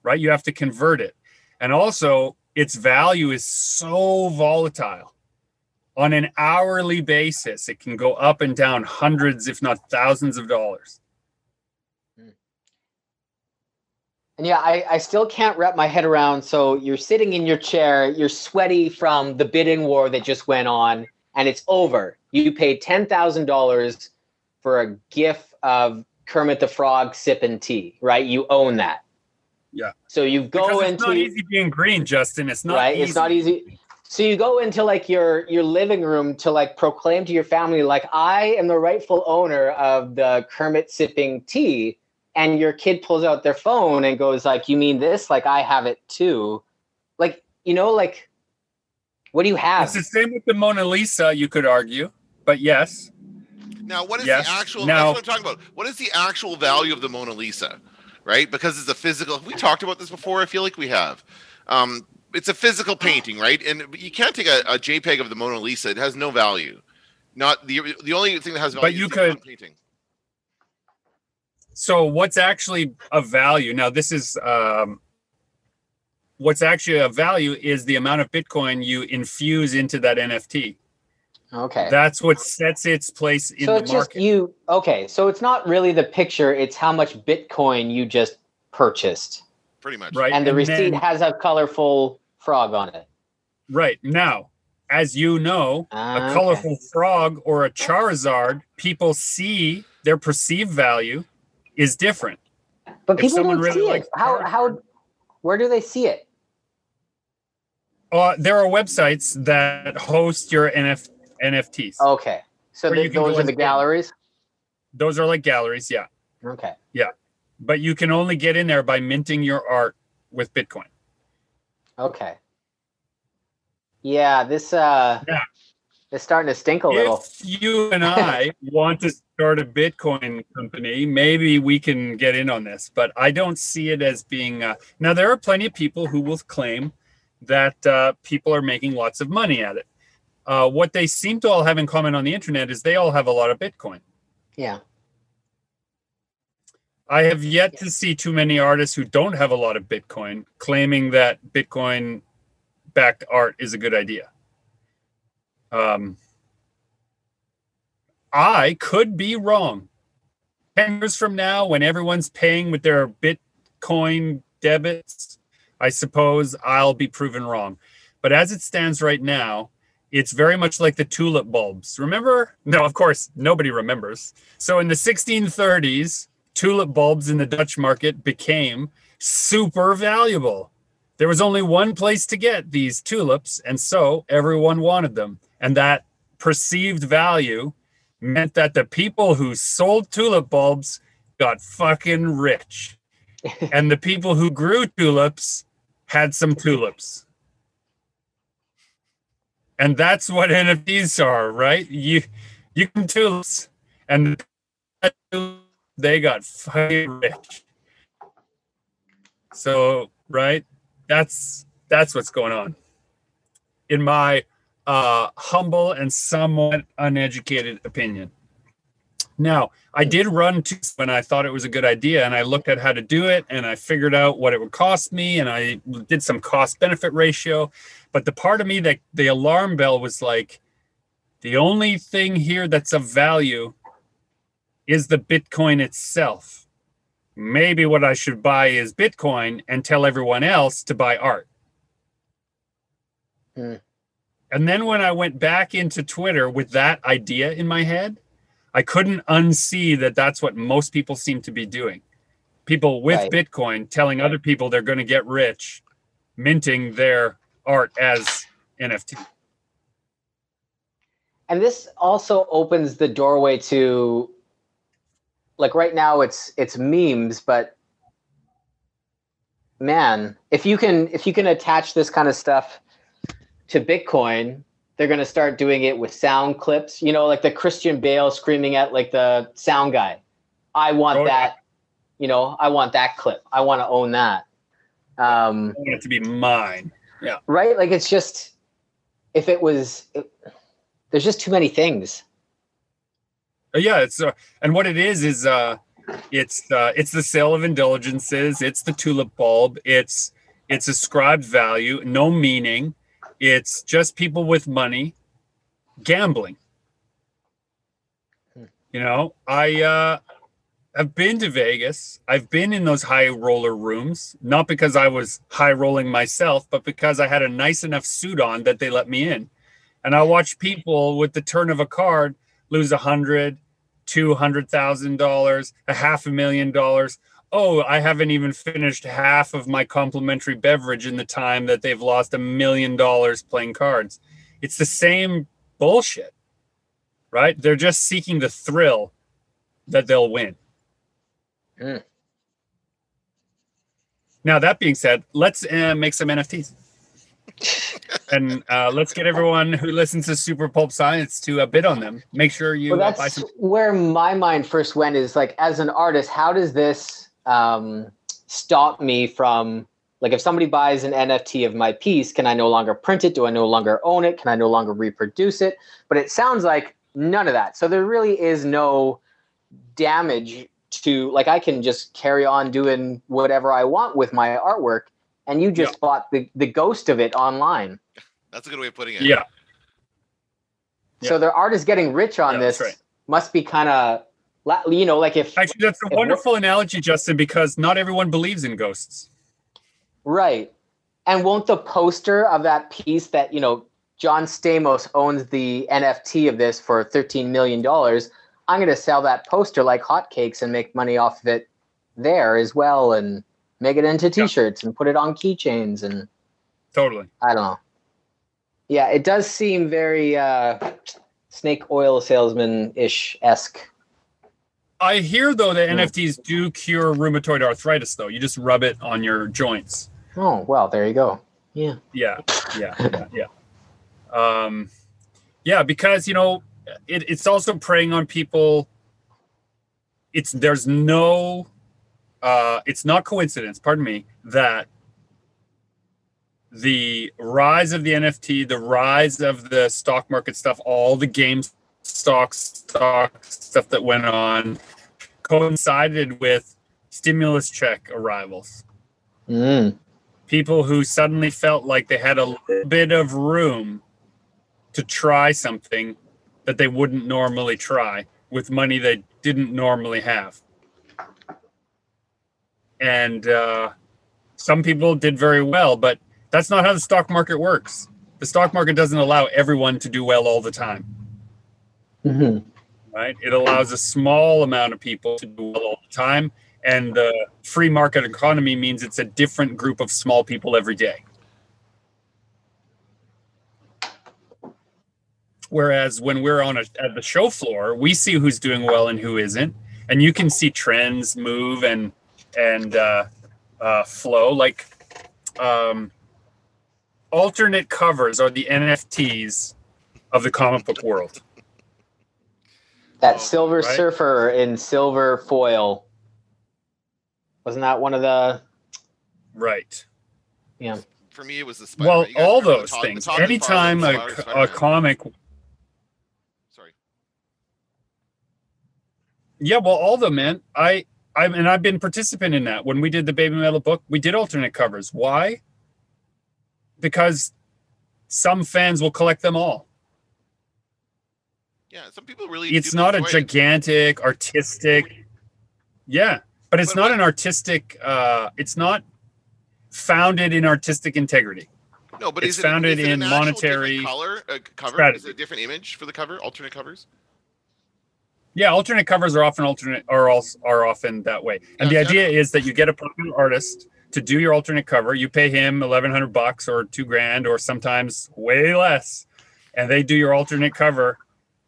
right? You have to convert it. And also, its value is so volatile on an hourly basis. It can go up and down hundreds, if not thousands of dollars. Hmm.
And yeah, I, I still can't wrap my head around. So you're sitting in your chair, you're sweaty from the bidding war that just went on, and it's over. You paid ten thousand dollars for a gif of Kermit the Frog sipping tea, right? You own that.
Yeah.
So you go
Because it's
into
not easy being green, Justin. It's not
right.
easy.
It's not easy. So you go into like your your living room to like proclaim to your family like I am the rightful owner of the Kermit sipping tea, and your kid pulls out their phone and goes like, "You mean this? Like I have it too." Like you know, like what do you have?
It's the same with the Mona Lisa, you could argue. But yes,
Now, what is
Yes.
the actual?
Now-
that's what I'm talking about. What is the actual value of the Mona Lisa? Right, because it's a physical. Have we talked about this before? I feel like we have. Um, it's a physical painting, right? And you can't take a, a JPEG of the Mona Lisa. It has no value. Not the the only thing that has value.
But you
is the
could-
painting.
So what's actually a value? Now this is um, what's actually a value is the amount of Bitcoin you infuse into that NFT.
Okay.
That's what sets its place in
so
the
it's
market.
just you. Okay, so it's not really the picture; it's how much Bitcoin you just purchased,
Pretty much.
right.
and the receipt
then-
has a colorful frog on it.
right now, as you know,
Ah,
a
okay.
colorful frog or a Charizard, people see their perceived value is different.
But
if
people
someone
don't
really
see it. How? How? Where do they see it?
Uh, there are websites that host your NF- NFTs.
Okay, so
Where you can
those
go
are the galleries.
Those are like galleries, yeah.
Okay.
But you can only get in there by minting your art with Bitcoin.
Okay. Yeah, this uh,
Yeah.
it's starting to stink a little.
If you and I want to start a Bitcoin company, maybe we can get in on this. But I don't see it as being. Uh, now there are plenty of people who will claim that uh, people are making lots of money at it. Uh, what they seem to all have in common on the internet is they all have a lot of Bitcoin.
Yeah.
I have yet to see too many artists who don't have a lot of Bitcoin claiming that Bitcoin backed art is a good idea. Um, I could be wrong. 10 years from now, when everyone's paying with their Bitcoin debits, I suppose I'll be proven wrong. But as it stands right now, it's very much like the tulip bulbs. Remember? No, of course, nobody remembers. So in the 1630s, tulip bulbs in the Dutch market became super valuable. There was only one place to get these tulips, and so everyone wanted them. And that perceived value meant that the people who sold tulip bulbs got fucking rich. and the people who grew tulips had some tulips. And that's what NFTs are, right? You you can tulips and they got rich. So, right? That's that's what's going on. In my uh humble and somewhat uneducated opinion. Now, I did run to when I thought it was a good idea, and I looked at how to do it, and I figured out what it would cost me, and I did some cost benefit ratio. But the part of me that the alarm bell was like, the only thing here that's of value is the Bitcoin itself. Maybe what I should buy is Bitcoin and tell everyone else to buy art.
Hmm.
And then when I went back into Twitter with that idea in my head, I couldn't unsee that that's what most people seem to be doing. People with
Right.
Bitcoin telling other people they're going to get rich, minting their art as NFT.
and this also opens the doorway to like right now it's it's memes but man if you can if you can attach this kind of stuff to bitcoin they're going to start doing it with sound clips you know like the christian bale screaming at like the sound guy i want
Oh, yeah.
that you know i want that clip i want to own that um
I want it to be mine. Yeah.
Right like it's just if it was it, there's just too many things
yeah, it's uh, and what it is is uh it's uh it's the sale of indulgences, it's the tulip bulb, it's it's ascribed value, no meaning. It's just people with money gambling.
Hmm.
You know, I uh I've been to Vegas. I've been in those high roller rooms, not because I was high rolling myself, but because I had a nice enough suit on that they let me in. And I watched people with the turn of a card lose a hundred, two hundred thousand dollars, a half a million dollars. Oh, I haven't even finished half of my complimentary beverage in the time that they've lost a million dollars playing cards. It's the same bullshit, right? They're just seeking the thrill that they'll win.
Mm.
Now, that being said, let's uh, make some NFTs. And uh, let's get everyone who listens to Super Pulp Science to uh, bid on them. Make sure you
well
uh, buy
that's
some.
where my mind first went is like as an artist how does this um, stop me from like if somebody buys an nft of my piece can i no longer print it do i no longer own it can i no longer reproduce it but it sounds like none of that so there really is no damage to like I can just carry on doing whatever I want with my artwork, and you just bought the the ghost of it online.
That's a good way of putting it.
Yeah.
So the art is getting rich on
Yeah,
this.
right.
Must be kind of, you know, like if
Actually, that's a wonderful analogy, Justin, because not everyone believes in ghosts.
Right. And won't the poster of that piece that, you know, John Stamos owns the NFT of this for $13 million. I'm going to sell that poster like hotcakes and make money off of it there as well and make it into t shirts and put it on keychains. And
Totally.
I don't know. Yeah, it does seem very uh, snake oil salesman ish esque.
I hear though that
Yeah.
NFTs do cure rheumatoid arthritis, though. You just rub it on your joints.
Oh, well, there you go. Yeah.
Yeah, yeah, yeah, yeah. Um, yeah, because you know, it, it's also preying on people. It's there's no, uh, it's not coincidence. Pardon me that the rise of the NFT, the rise of the stock market stuff, all the game stock stock stuff that went on, coincided with stimulus check arrivals
Mm.
people who suddenly felt like they had a little bit of room to try something that they wouldn't normally try with money they didn't normally have. And uh, some people did very well, but that's not how the stock market works. The stock market doesn't allow everyone to do well all the time,
hmm
right? It allows a small amount of people to do well all the time. And the free market economy means it's a different group of small people every day. Whereas when we're on a, at the show floor, we see who's doing well and who isn't, and you can see trends move and and uh, uh, flow. Like um, alternate covers are the NFTs of the comic book world.
That
Oh,
silver
right.
surfer in silver foil. Wasn't that one of the
Right.
yeah?
For me, it was the spider.
Well, all those
Todd- the
things.
Todd
Anytime a, a comic
Sorry.
Yeah, well, all the men. I, I, and I've been participant in that. When we did the Baby Metal book, we did alternate covers. Why? Because some fans will collect them all.
Yeah, some people really.
It's not a gigantic, artistic. Yeah, but it's
But
not
what-
an artistic. uh It's not founded in artistic integrity.
No, but
it's
is it,
founded
is it
in monetary
color uh, cover. Is it a different image for the cover? Alternate covers.
Yeah, alternate covers are often alternate are also are often that way. And
Yeah,
the idea is that you get a popular artist to do your alternate cover. You pay him eleven hundred bucks or two grand or sometimes way less, and they do your alternate cover.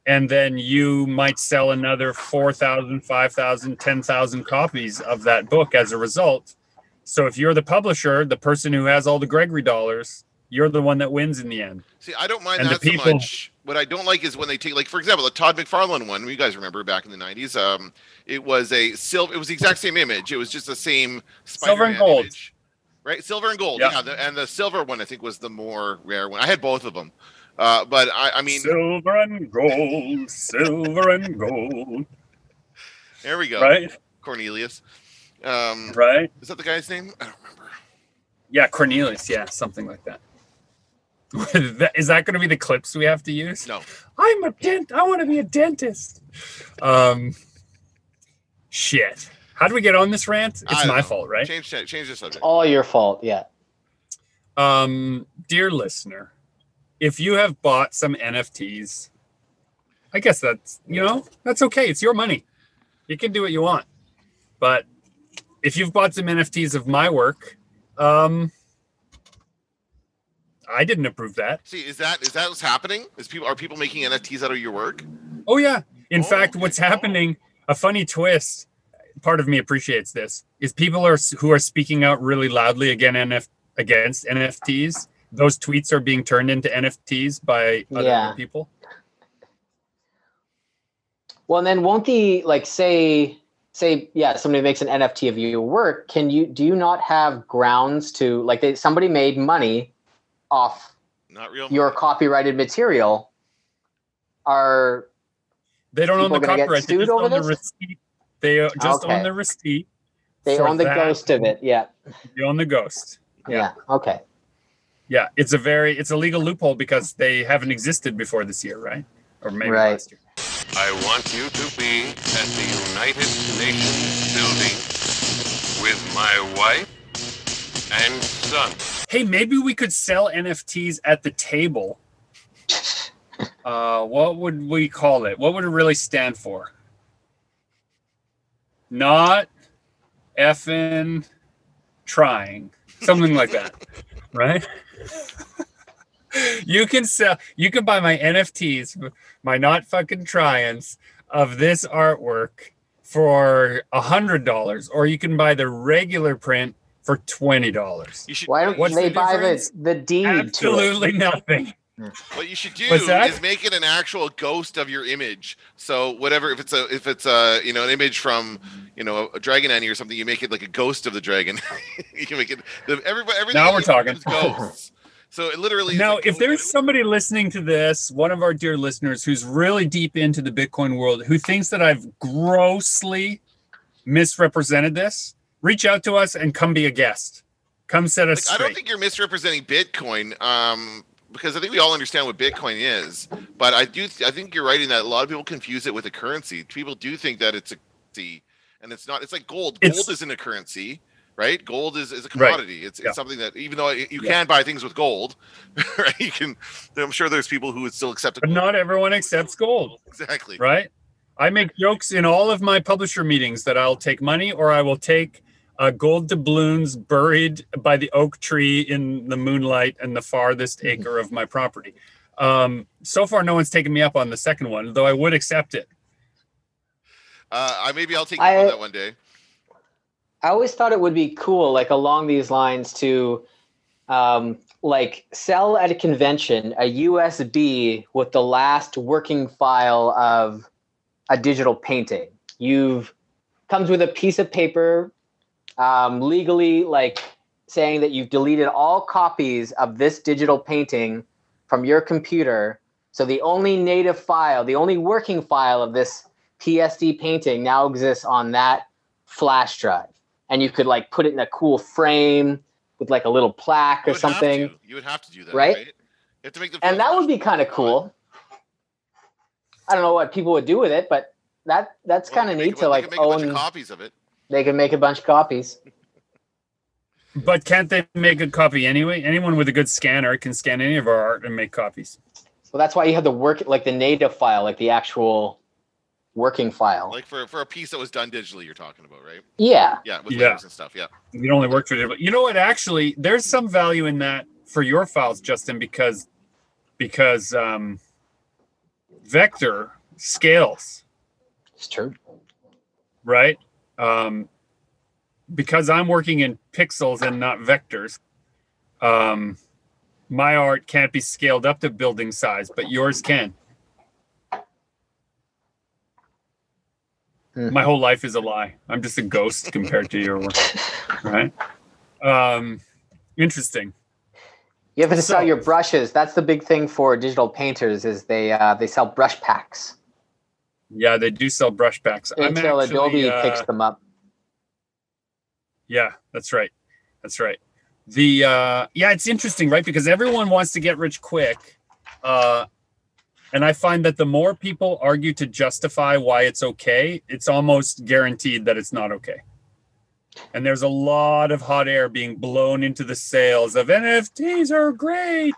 And then you might sell another 4,000, 5,000, 10,000 copies of that book as a result. So if you're the publisher, the person who has all the Gregory dollars, you're the one that wins in the end.
See, I don't mind
And the
that so much. What I don't like is when they take, like, for example, the Todd McFarlane one. You guys remember back in the '90s? Um, it was a silver. It was the exact same image. It was just the same
Silver and gold.
image, right? Silver and gold.
Yeah.
Yeah, the, and the silver one I think was the more rare one. I had both of them, uh, but I, I mean,
silver and gold, silver and gold.
there we go.
Right?
Cornelius. Um,
Right?
is that the guy's name? I don't remember.
Yeah, Cornelius. Yeah, something like that. That- Is that going to be the clips we have to use?
No.
I'm a dent. I want to be a dentist. Um, shit. How do we get on this rant? It's my
know.
fault, right?
Change, change, change the subject.
All your fault. Yeah.
Um, dear listener, if you have bought some NFTs, I guess that's you know that's okay. It's your money. You can do what you want. But if you've bought some NFTs of my work, um, I didn't approve that.
See, is that is that what's happening? Is people are people making NFTs out of your work?
Oh yeah. In
Oh,
fact,
okay.
what's happening? A funny twist. Part of me appreciates this. Is people are who are speaking out really loudly again NF, against NFTs. Those tweets are being turned into NFTs by other
Yeah.
people.
Well, and then won't the like say say yeah somebody makes an NFT of your work? Can you do you not have grounds to like they, somebody made money off
Not real.
your copyrighted material? Are
They don't own the
gonna get
copyright. They
sued
just
over
own the
this?
receipt. They uh, just
Okay.
own the receipt.
They own the
that.
ghost of it. Yeah.
They own the ghost.
Yeah. Okay.
Yeah, it's a very it's a legal loophole because they haven't existed before this year, right? Or maybe
Right.
last year.
I want you to be at the United Nations building with my wife and son.
Hey, maybe we could sell NFTs at the table. Uh, what would we call it? What would it really stand for? Not effing trying, something like that, right? you can sell. You can buy my NFTs, my not fucking tryings of this artwork for a hundred dollars, or you can buy the regular print for twenty dollars.
You should.
Why don't
What's
they
the
buy the the deed
Absolutely
to
nothing. Hmm.
What you should do is make it an actual ghost of your image. So whatever, if it's a if it's a you know an image from you know a dragon Nanny or something, you make it like a ghost of the dragon. you can make it. The, everybody, everything
Now we're
is
talking.
ghosts. So it literally.
Now,
like-
if there's somebody listening to this, one of our dear listeners who's really deep into the Bitcoin world, who thinks that I've grossly misrepresented this, reach out to us and come be a guest. Come set us
Like, I don't think you're misrepresenting Bitcoin, um, because I think we all understand what Bitcoin is. But I do, I think you're right in that a lot of people confuse it with a currency. People do think that it's a currency, and it's not. It's like gold.
It's-
gold isn't a currency, right? Gold is, is a
Right.
commodity. It's,
Yeah.
it's something that even though you
Yeah.
can buy things with gold, right? You can. I'm sure there's people who would still accept it.
but not everyone accepts gold,
exactly.
right? I make jokes in all of my publisher meetings that I'll take money or I will take uh, gold doubloons buried by the oak tree in the moonlight and the farthest acre of my property. Um, so far, no one's taken me up on the second one, though I would accept it.
Uh, I maybe I'll take you
I-
on that one day.
I always thought it would be cool, like along these lines, to um, like sell at a convention a USB with the last working file of a digital painting. You've comes with a piece of paper, um, legally like saying that you've deleted all copies of this digital painting from your computer. So the only native file, the only working file of this PSD painting now exists on that flash drive and you could like put it in a cool frame with like a little plaque or something.
You would have to do that,
Right?
right? You have to make them.
and that would be kind of cool i don't know what people would do with it but that that's
Well,
kind of neat to like
they can make a bunch
own
copies of it.
They can make a bunch of copies
But can't they make a copy anyway? Anyone with a good scanner can scan any of our art and make copies.
well that's why you have the work like the native file like the actual working file
Like for for a piece that was done digitally, you're talking about, right?
yeah
Yeah, with
Yeah.
layers and stuff. Yeah.
It only worked for it. You know what? Actually, there's some value in that for your files, Justin, because because um, vector scales,
it's true
right? Um, because I'm working in pixels and not vectors. Um, my art can't be scaled up to building size, but yours can.
Hmm.
My whole life is a lie. I'm just a ghost compared to your work, right? Um, interesting.
you have to sell your brushes that's the big thing for digital painters is they uh, they sell brush packs
Yeah, they do sell brush packs. I'm
until
actually,
adobe
uh,
picks them up
Yeah, that's right. That's right. The uh yeah, it's interesting, right? Because everyone wants to get rich quick. Uh and I find that the more people argue to justify why it's okay, it's almost guaranteed that it's not okay. And there's a lot of hot air being blown into the sales of NFTs are great.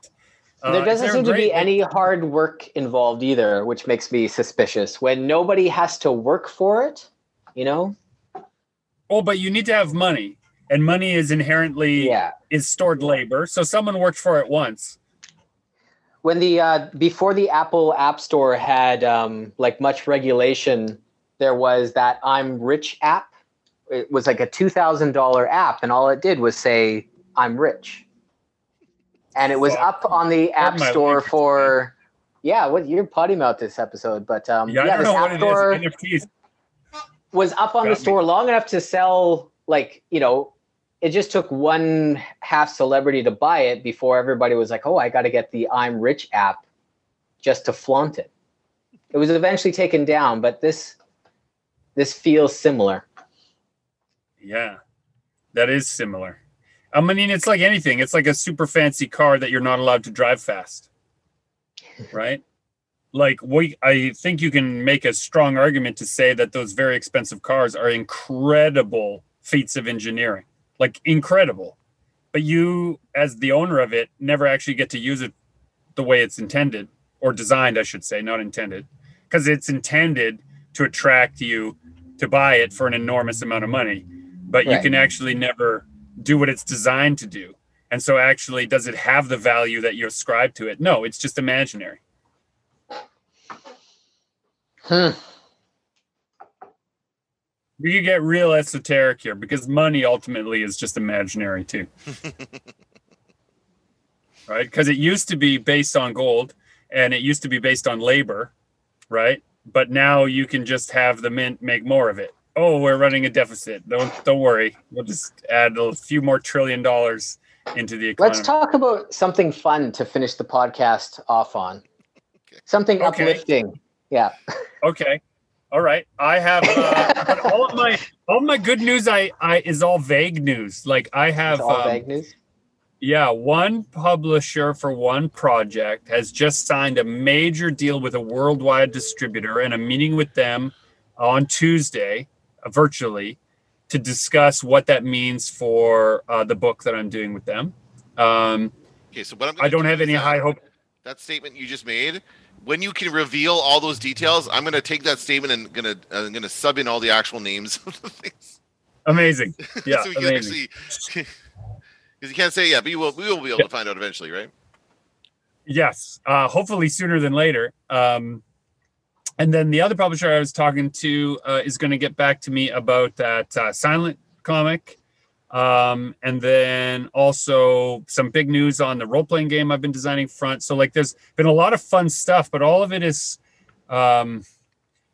Uh,
there doesn't seem to be any hard work involved either, which makes me suspicious. When nobody has to work for it, you know?
Oh, but you need to have money. And money is inherently
Yeah.
is stored labor. So someone worked for it once.
When the uh, before the Apple App Store had um, like much regulation, there was that I'm Rich app. It was like a two thousand dollar app, and all it did was say I'm rich, and it was up on the App Store for. Yeah, what you're potty mouth this episode, but um,
Yeah,
yeah, this App Store.
NFTs.
was up on
Got
the
me.
store long enough to sell like you know it just took one half celebrity to buy it before everybody was like oh i got to get the i'm rich app just to flaunt it it was eventually taken down but this this feels similar.
Yeah, that is similar. I mean, it's like anything. It's like a super fancy car that you're not allowed to drive fast, right? like we, I think you can make a strong argument to say that those very expensive cars are incredible feats of engineering, like incredible. But you, as the owner of it, never actually get to use it the way it's intended or designed, I should say, not intended, because it's intended to attract you to buy it for an enormous amount of money, but you can actually never do what it's designed to do. And so, actually, does it have the value that you ascribe to it? No, it's just imaginary.
Hmm.
We get real esoteric here because money ultimately is just imaginary too. right? Because it used to be based on gold and it used to be based on labor, right? But now you can just have the mint make more of it. Oh, we're running a deficit. Don't don't worry. We'll just add a few more trillion dollars into the economy.
Let's talk about something fun to finish the podcast off on. Something
Okay.
uplifting. Yeah.
Okay. All right. I have uh, all of my all of my good news I I is all vague news. Like I have
It's all
um,
vague news.
Yeah, one publisher for one project has just signed a major deal with a worldwide distributor, and I'm meeting with them on Tuesday, virtually, to discuss what that means for uh, the book that I'm doing with them. Um,
Okay, so what I'm
I don't
do
have any
that-
high hope.
That statement you just made, when you can reveal all those details, I'm gonna take that statement and gonna I'm gonna sub in all the actual names of the things.
Amazing. Yeah,
so
amazing.
because you can't say yeah, but you will we will be able to find out eventually, right?
Yes, uh, hopefully sooner than later. Um, and then the other publisher I was talking to uh, is going to get back to me about that uh, silent comic. Um, and then also some big news on the role playing game I've been designing front. So, like, there's been a lot of fun stuff, but all of it is um,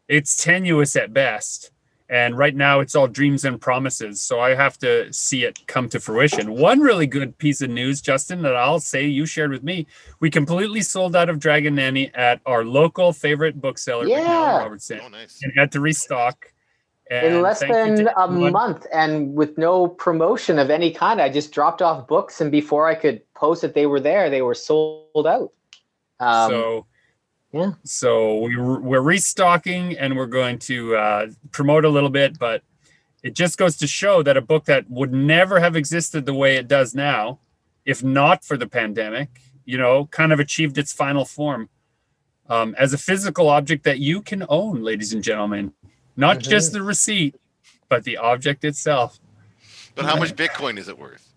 it's tenuous at best. And right now it's all dreams and promises. So I have to see it come to fruition. One really good piece of news, Justin, that I'll say you shared with me we completely sold out of Dragon Nanny at our local favorite bookseller,
Yeah.
McNally Robinson,
Oh, nice.
and had to restock.
In less than a
everyone.
month and with no promotion of any kind, I just dropped off books, and before I could post that they were there, they were sold out. Um,
so
yeah.
So we we're restocking and we're going to uh, promote a little bit, but it just goes to show that a book that would never have existed the way it does now, if not for the pandemic, you know, kind of achieved its final form um, as a physical object that you can own, ladies and gentlemen. Not
Mhm.
just the receipt, but the object itself.
But how much Bitcoin is it worth?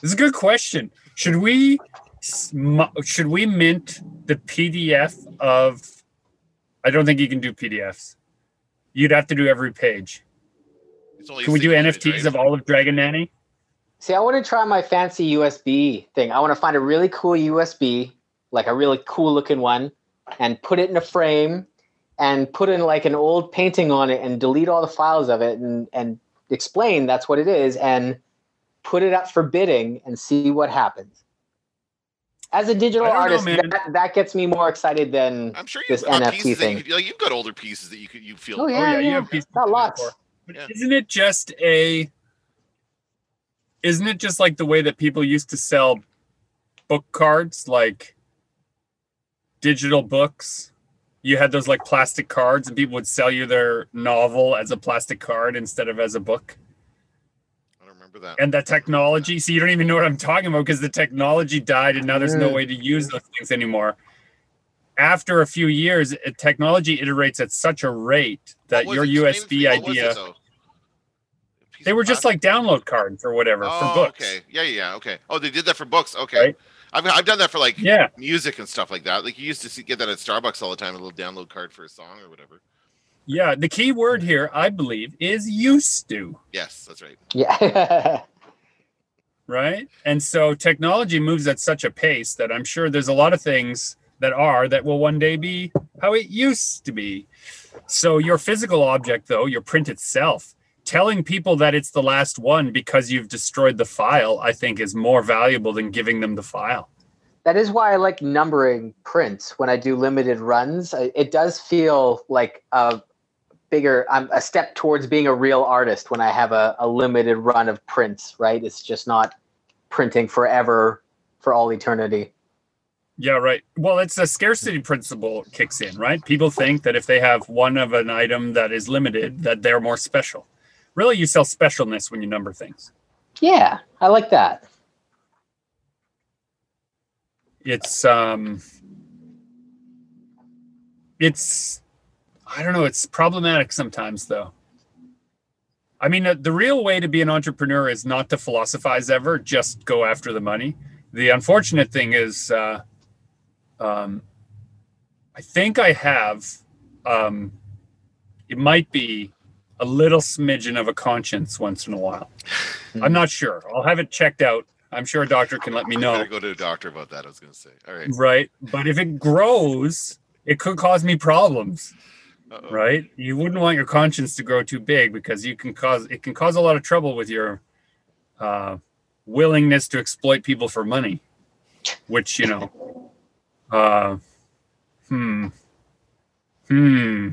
This is a good question. Should we sm- should we mint the PDF of? I don't think you can do PDFs. You'd have to do every page.
It's only a
Can we do
single image,
NFTs
right?
of all of Dragon Nanny?
See, I want to try my fancy USB thing. I want to find a really cool USB, like a really cool looking one, and put it in a frame and put in like an old painting on it and delete all the files of it and, and explain that's what it is and put it up for bidding and see what happens. As a digital
I don't know,
artist, that, that gets me more excited than
I'm sure
this
you've
NFT thing.
You, like, you've got older pieces that you could you feel.
Oh, oh yeah,
you
yeah.
have pieces
Not
to
lots.
But
Yeah.
isn't it just a? Isn't it just like the way that people used to sell book cards, like digital books? You had those like plastic cards, and people would sell you their novel as a plastic card instead of as a book.
I don't remember that.
and the technology. So you don't even know what I'm talking about because the technology died and now there's no way to use those things anymore. After a few years, it, technology iterates at such a rate that your
was it? Explain it
USB
to me. What was it,
idea,
though? A piece
they were just like download cards or whatever
oh,
for books.
okay. Yeah, yeah, yeah, okay. Oh, they did that for books. Okay.
Right.
I've, I've done that for like
Yeah.
music and stuff like that. Like you used to see, get that at Starbucks all the time, a little download card for a song or whatever.
Yeah. The key word here, I believe, is used to.
Yes, that's right.
yeah.
right? And so technology moves at such a pace that I'm sure there's a lot of things that are that will one day be how it used to be. So your physical object though, your print itself, telling people that it's the last one because you've destroyed the file, I think is more valuable than giving them the file.
that is why I like numbering prints when I do limited runs. It does feel like a bigger. I'm a step towards being a real artist when I have a, a limited run of prints. Right? It's just not printing forever for all eternity.
Yeah, right. Well, it's a scarcity principle kicks in, right? People think that if they have one of an item that is limited, that they're more special. Really, you sell specialness when you number things.
Yeah, I like that.
It's um it's I don't know, it's problematic sometimes though. I mean, the real way to be an entrepreneur is not to philosophize ever, just go after the money. The unfortunate thing is uh um, I think I have. Um, it might be a little smidgen of a conscience once in a while. I'm not sure. I'll have it checked out. I'm sure a doctor can let me know.
I go to a doctor about that. I was gonna say. All right.
Right, but if it grows, it could cause me problems.
Uh-oh.
Right? You wouldn't want your conscience to grow too big because you can cause it can cause a lot of trouble with your uh, willingness to exploit people for money, which you know uh, hmm. Hmm.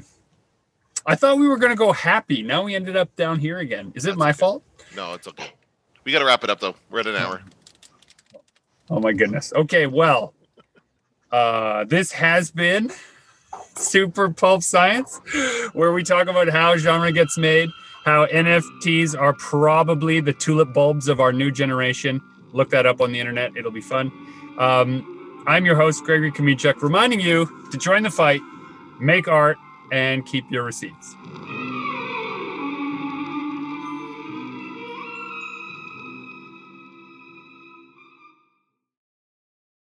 I thought we were going to go happy. Now we ended up down here again. Is it my fault?
No, it's okay. We got to wrap it up though. We're at an hour.
Oh my goodness. Okay, well, uh, this has been Super Pulp Science, where we talk about how genre gets made, how NFTs are probably the tulip bulbs of our new generation. Look that up on the internet. It'll be fun. Um, I'm your host, Gregory Kamichuk, reminding you to join the fight, make art, and keep your receipts.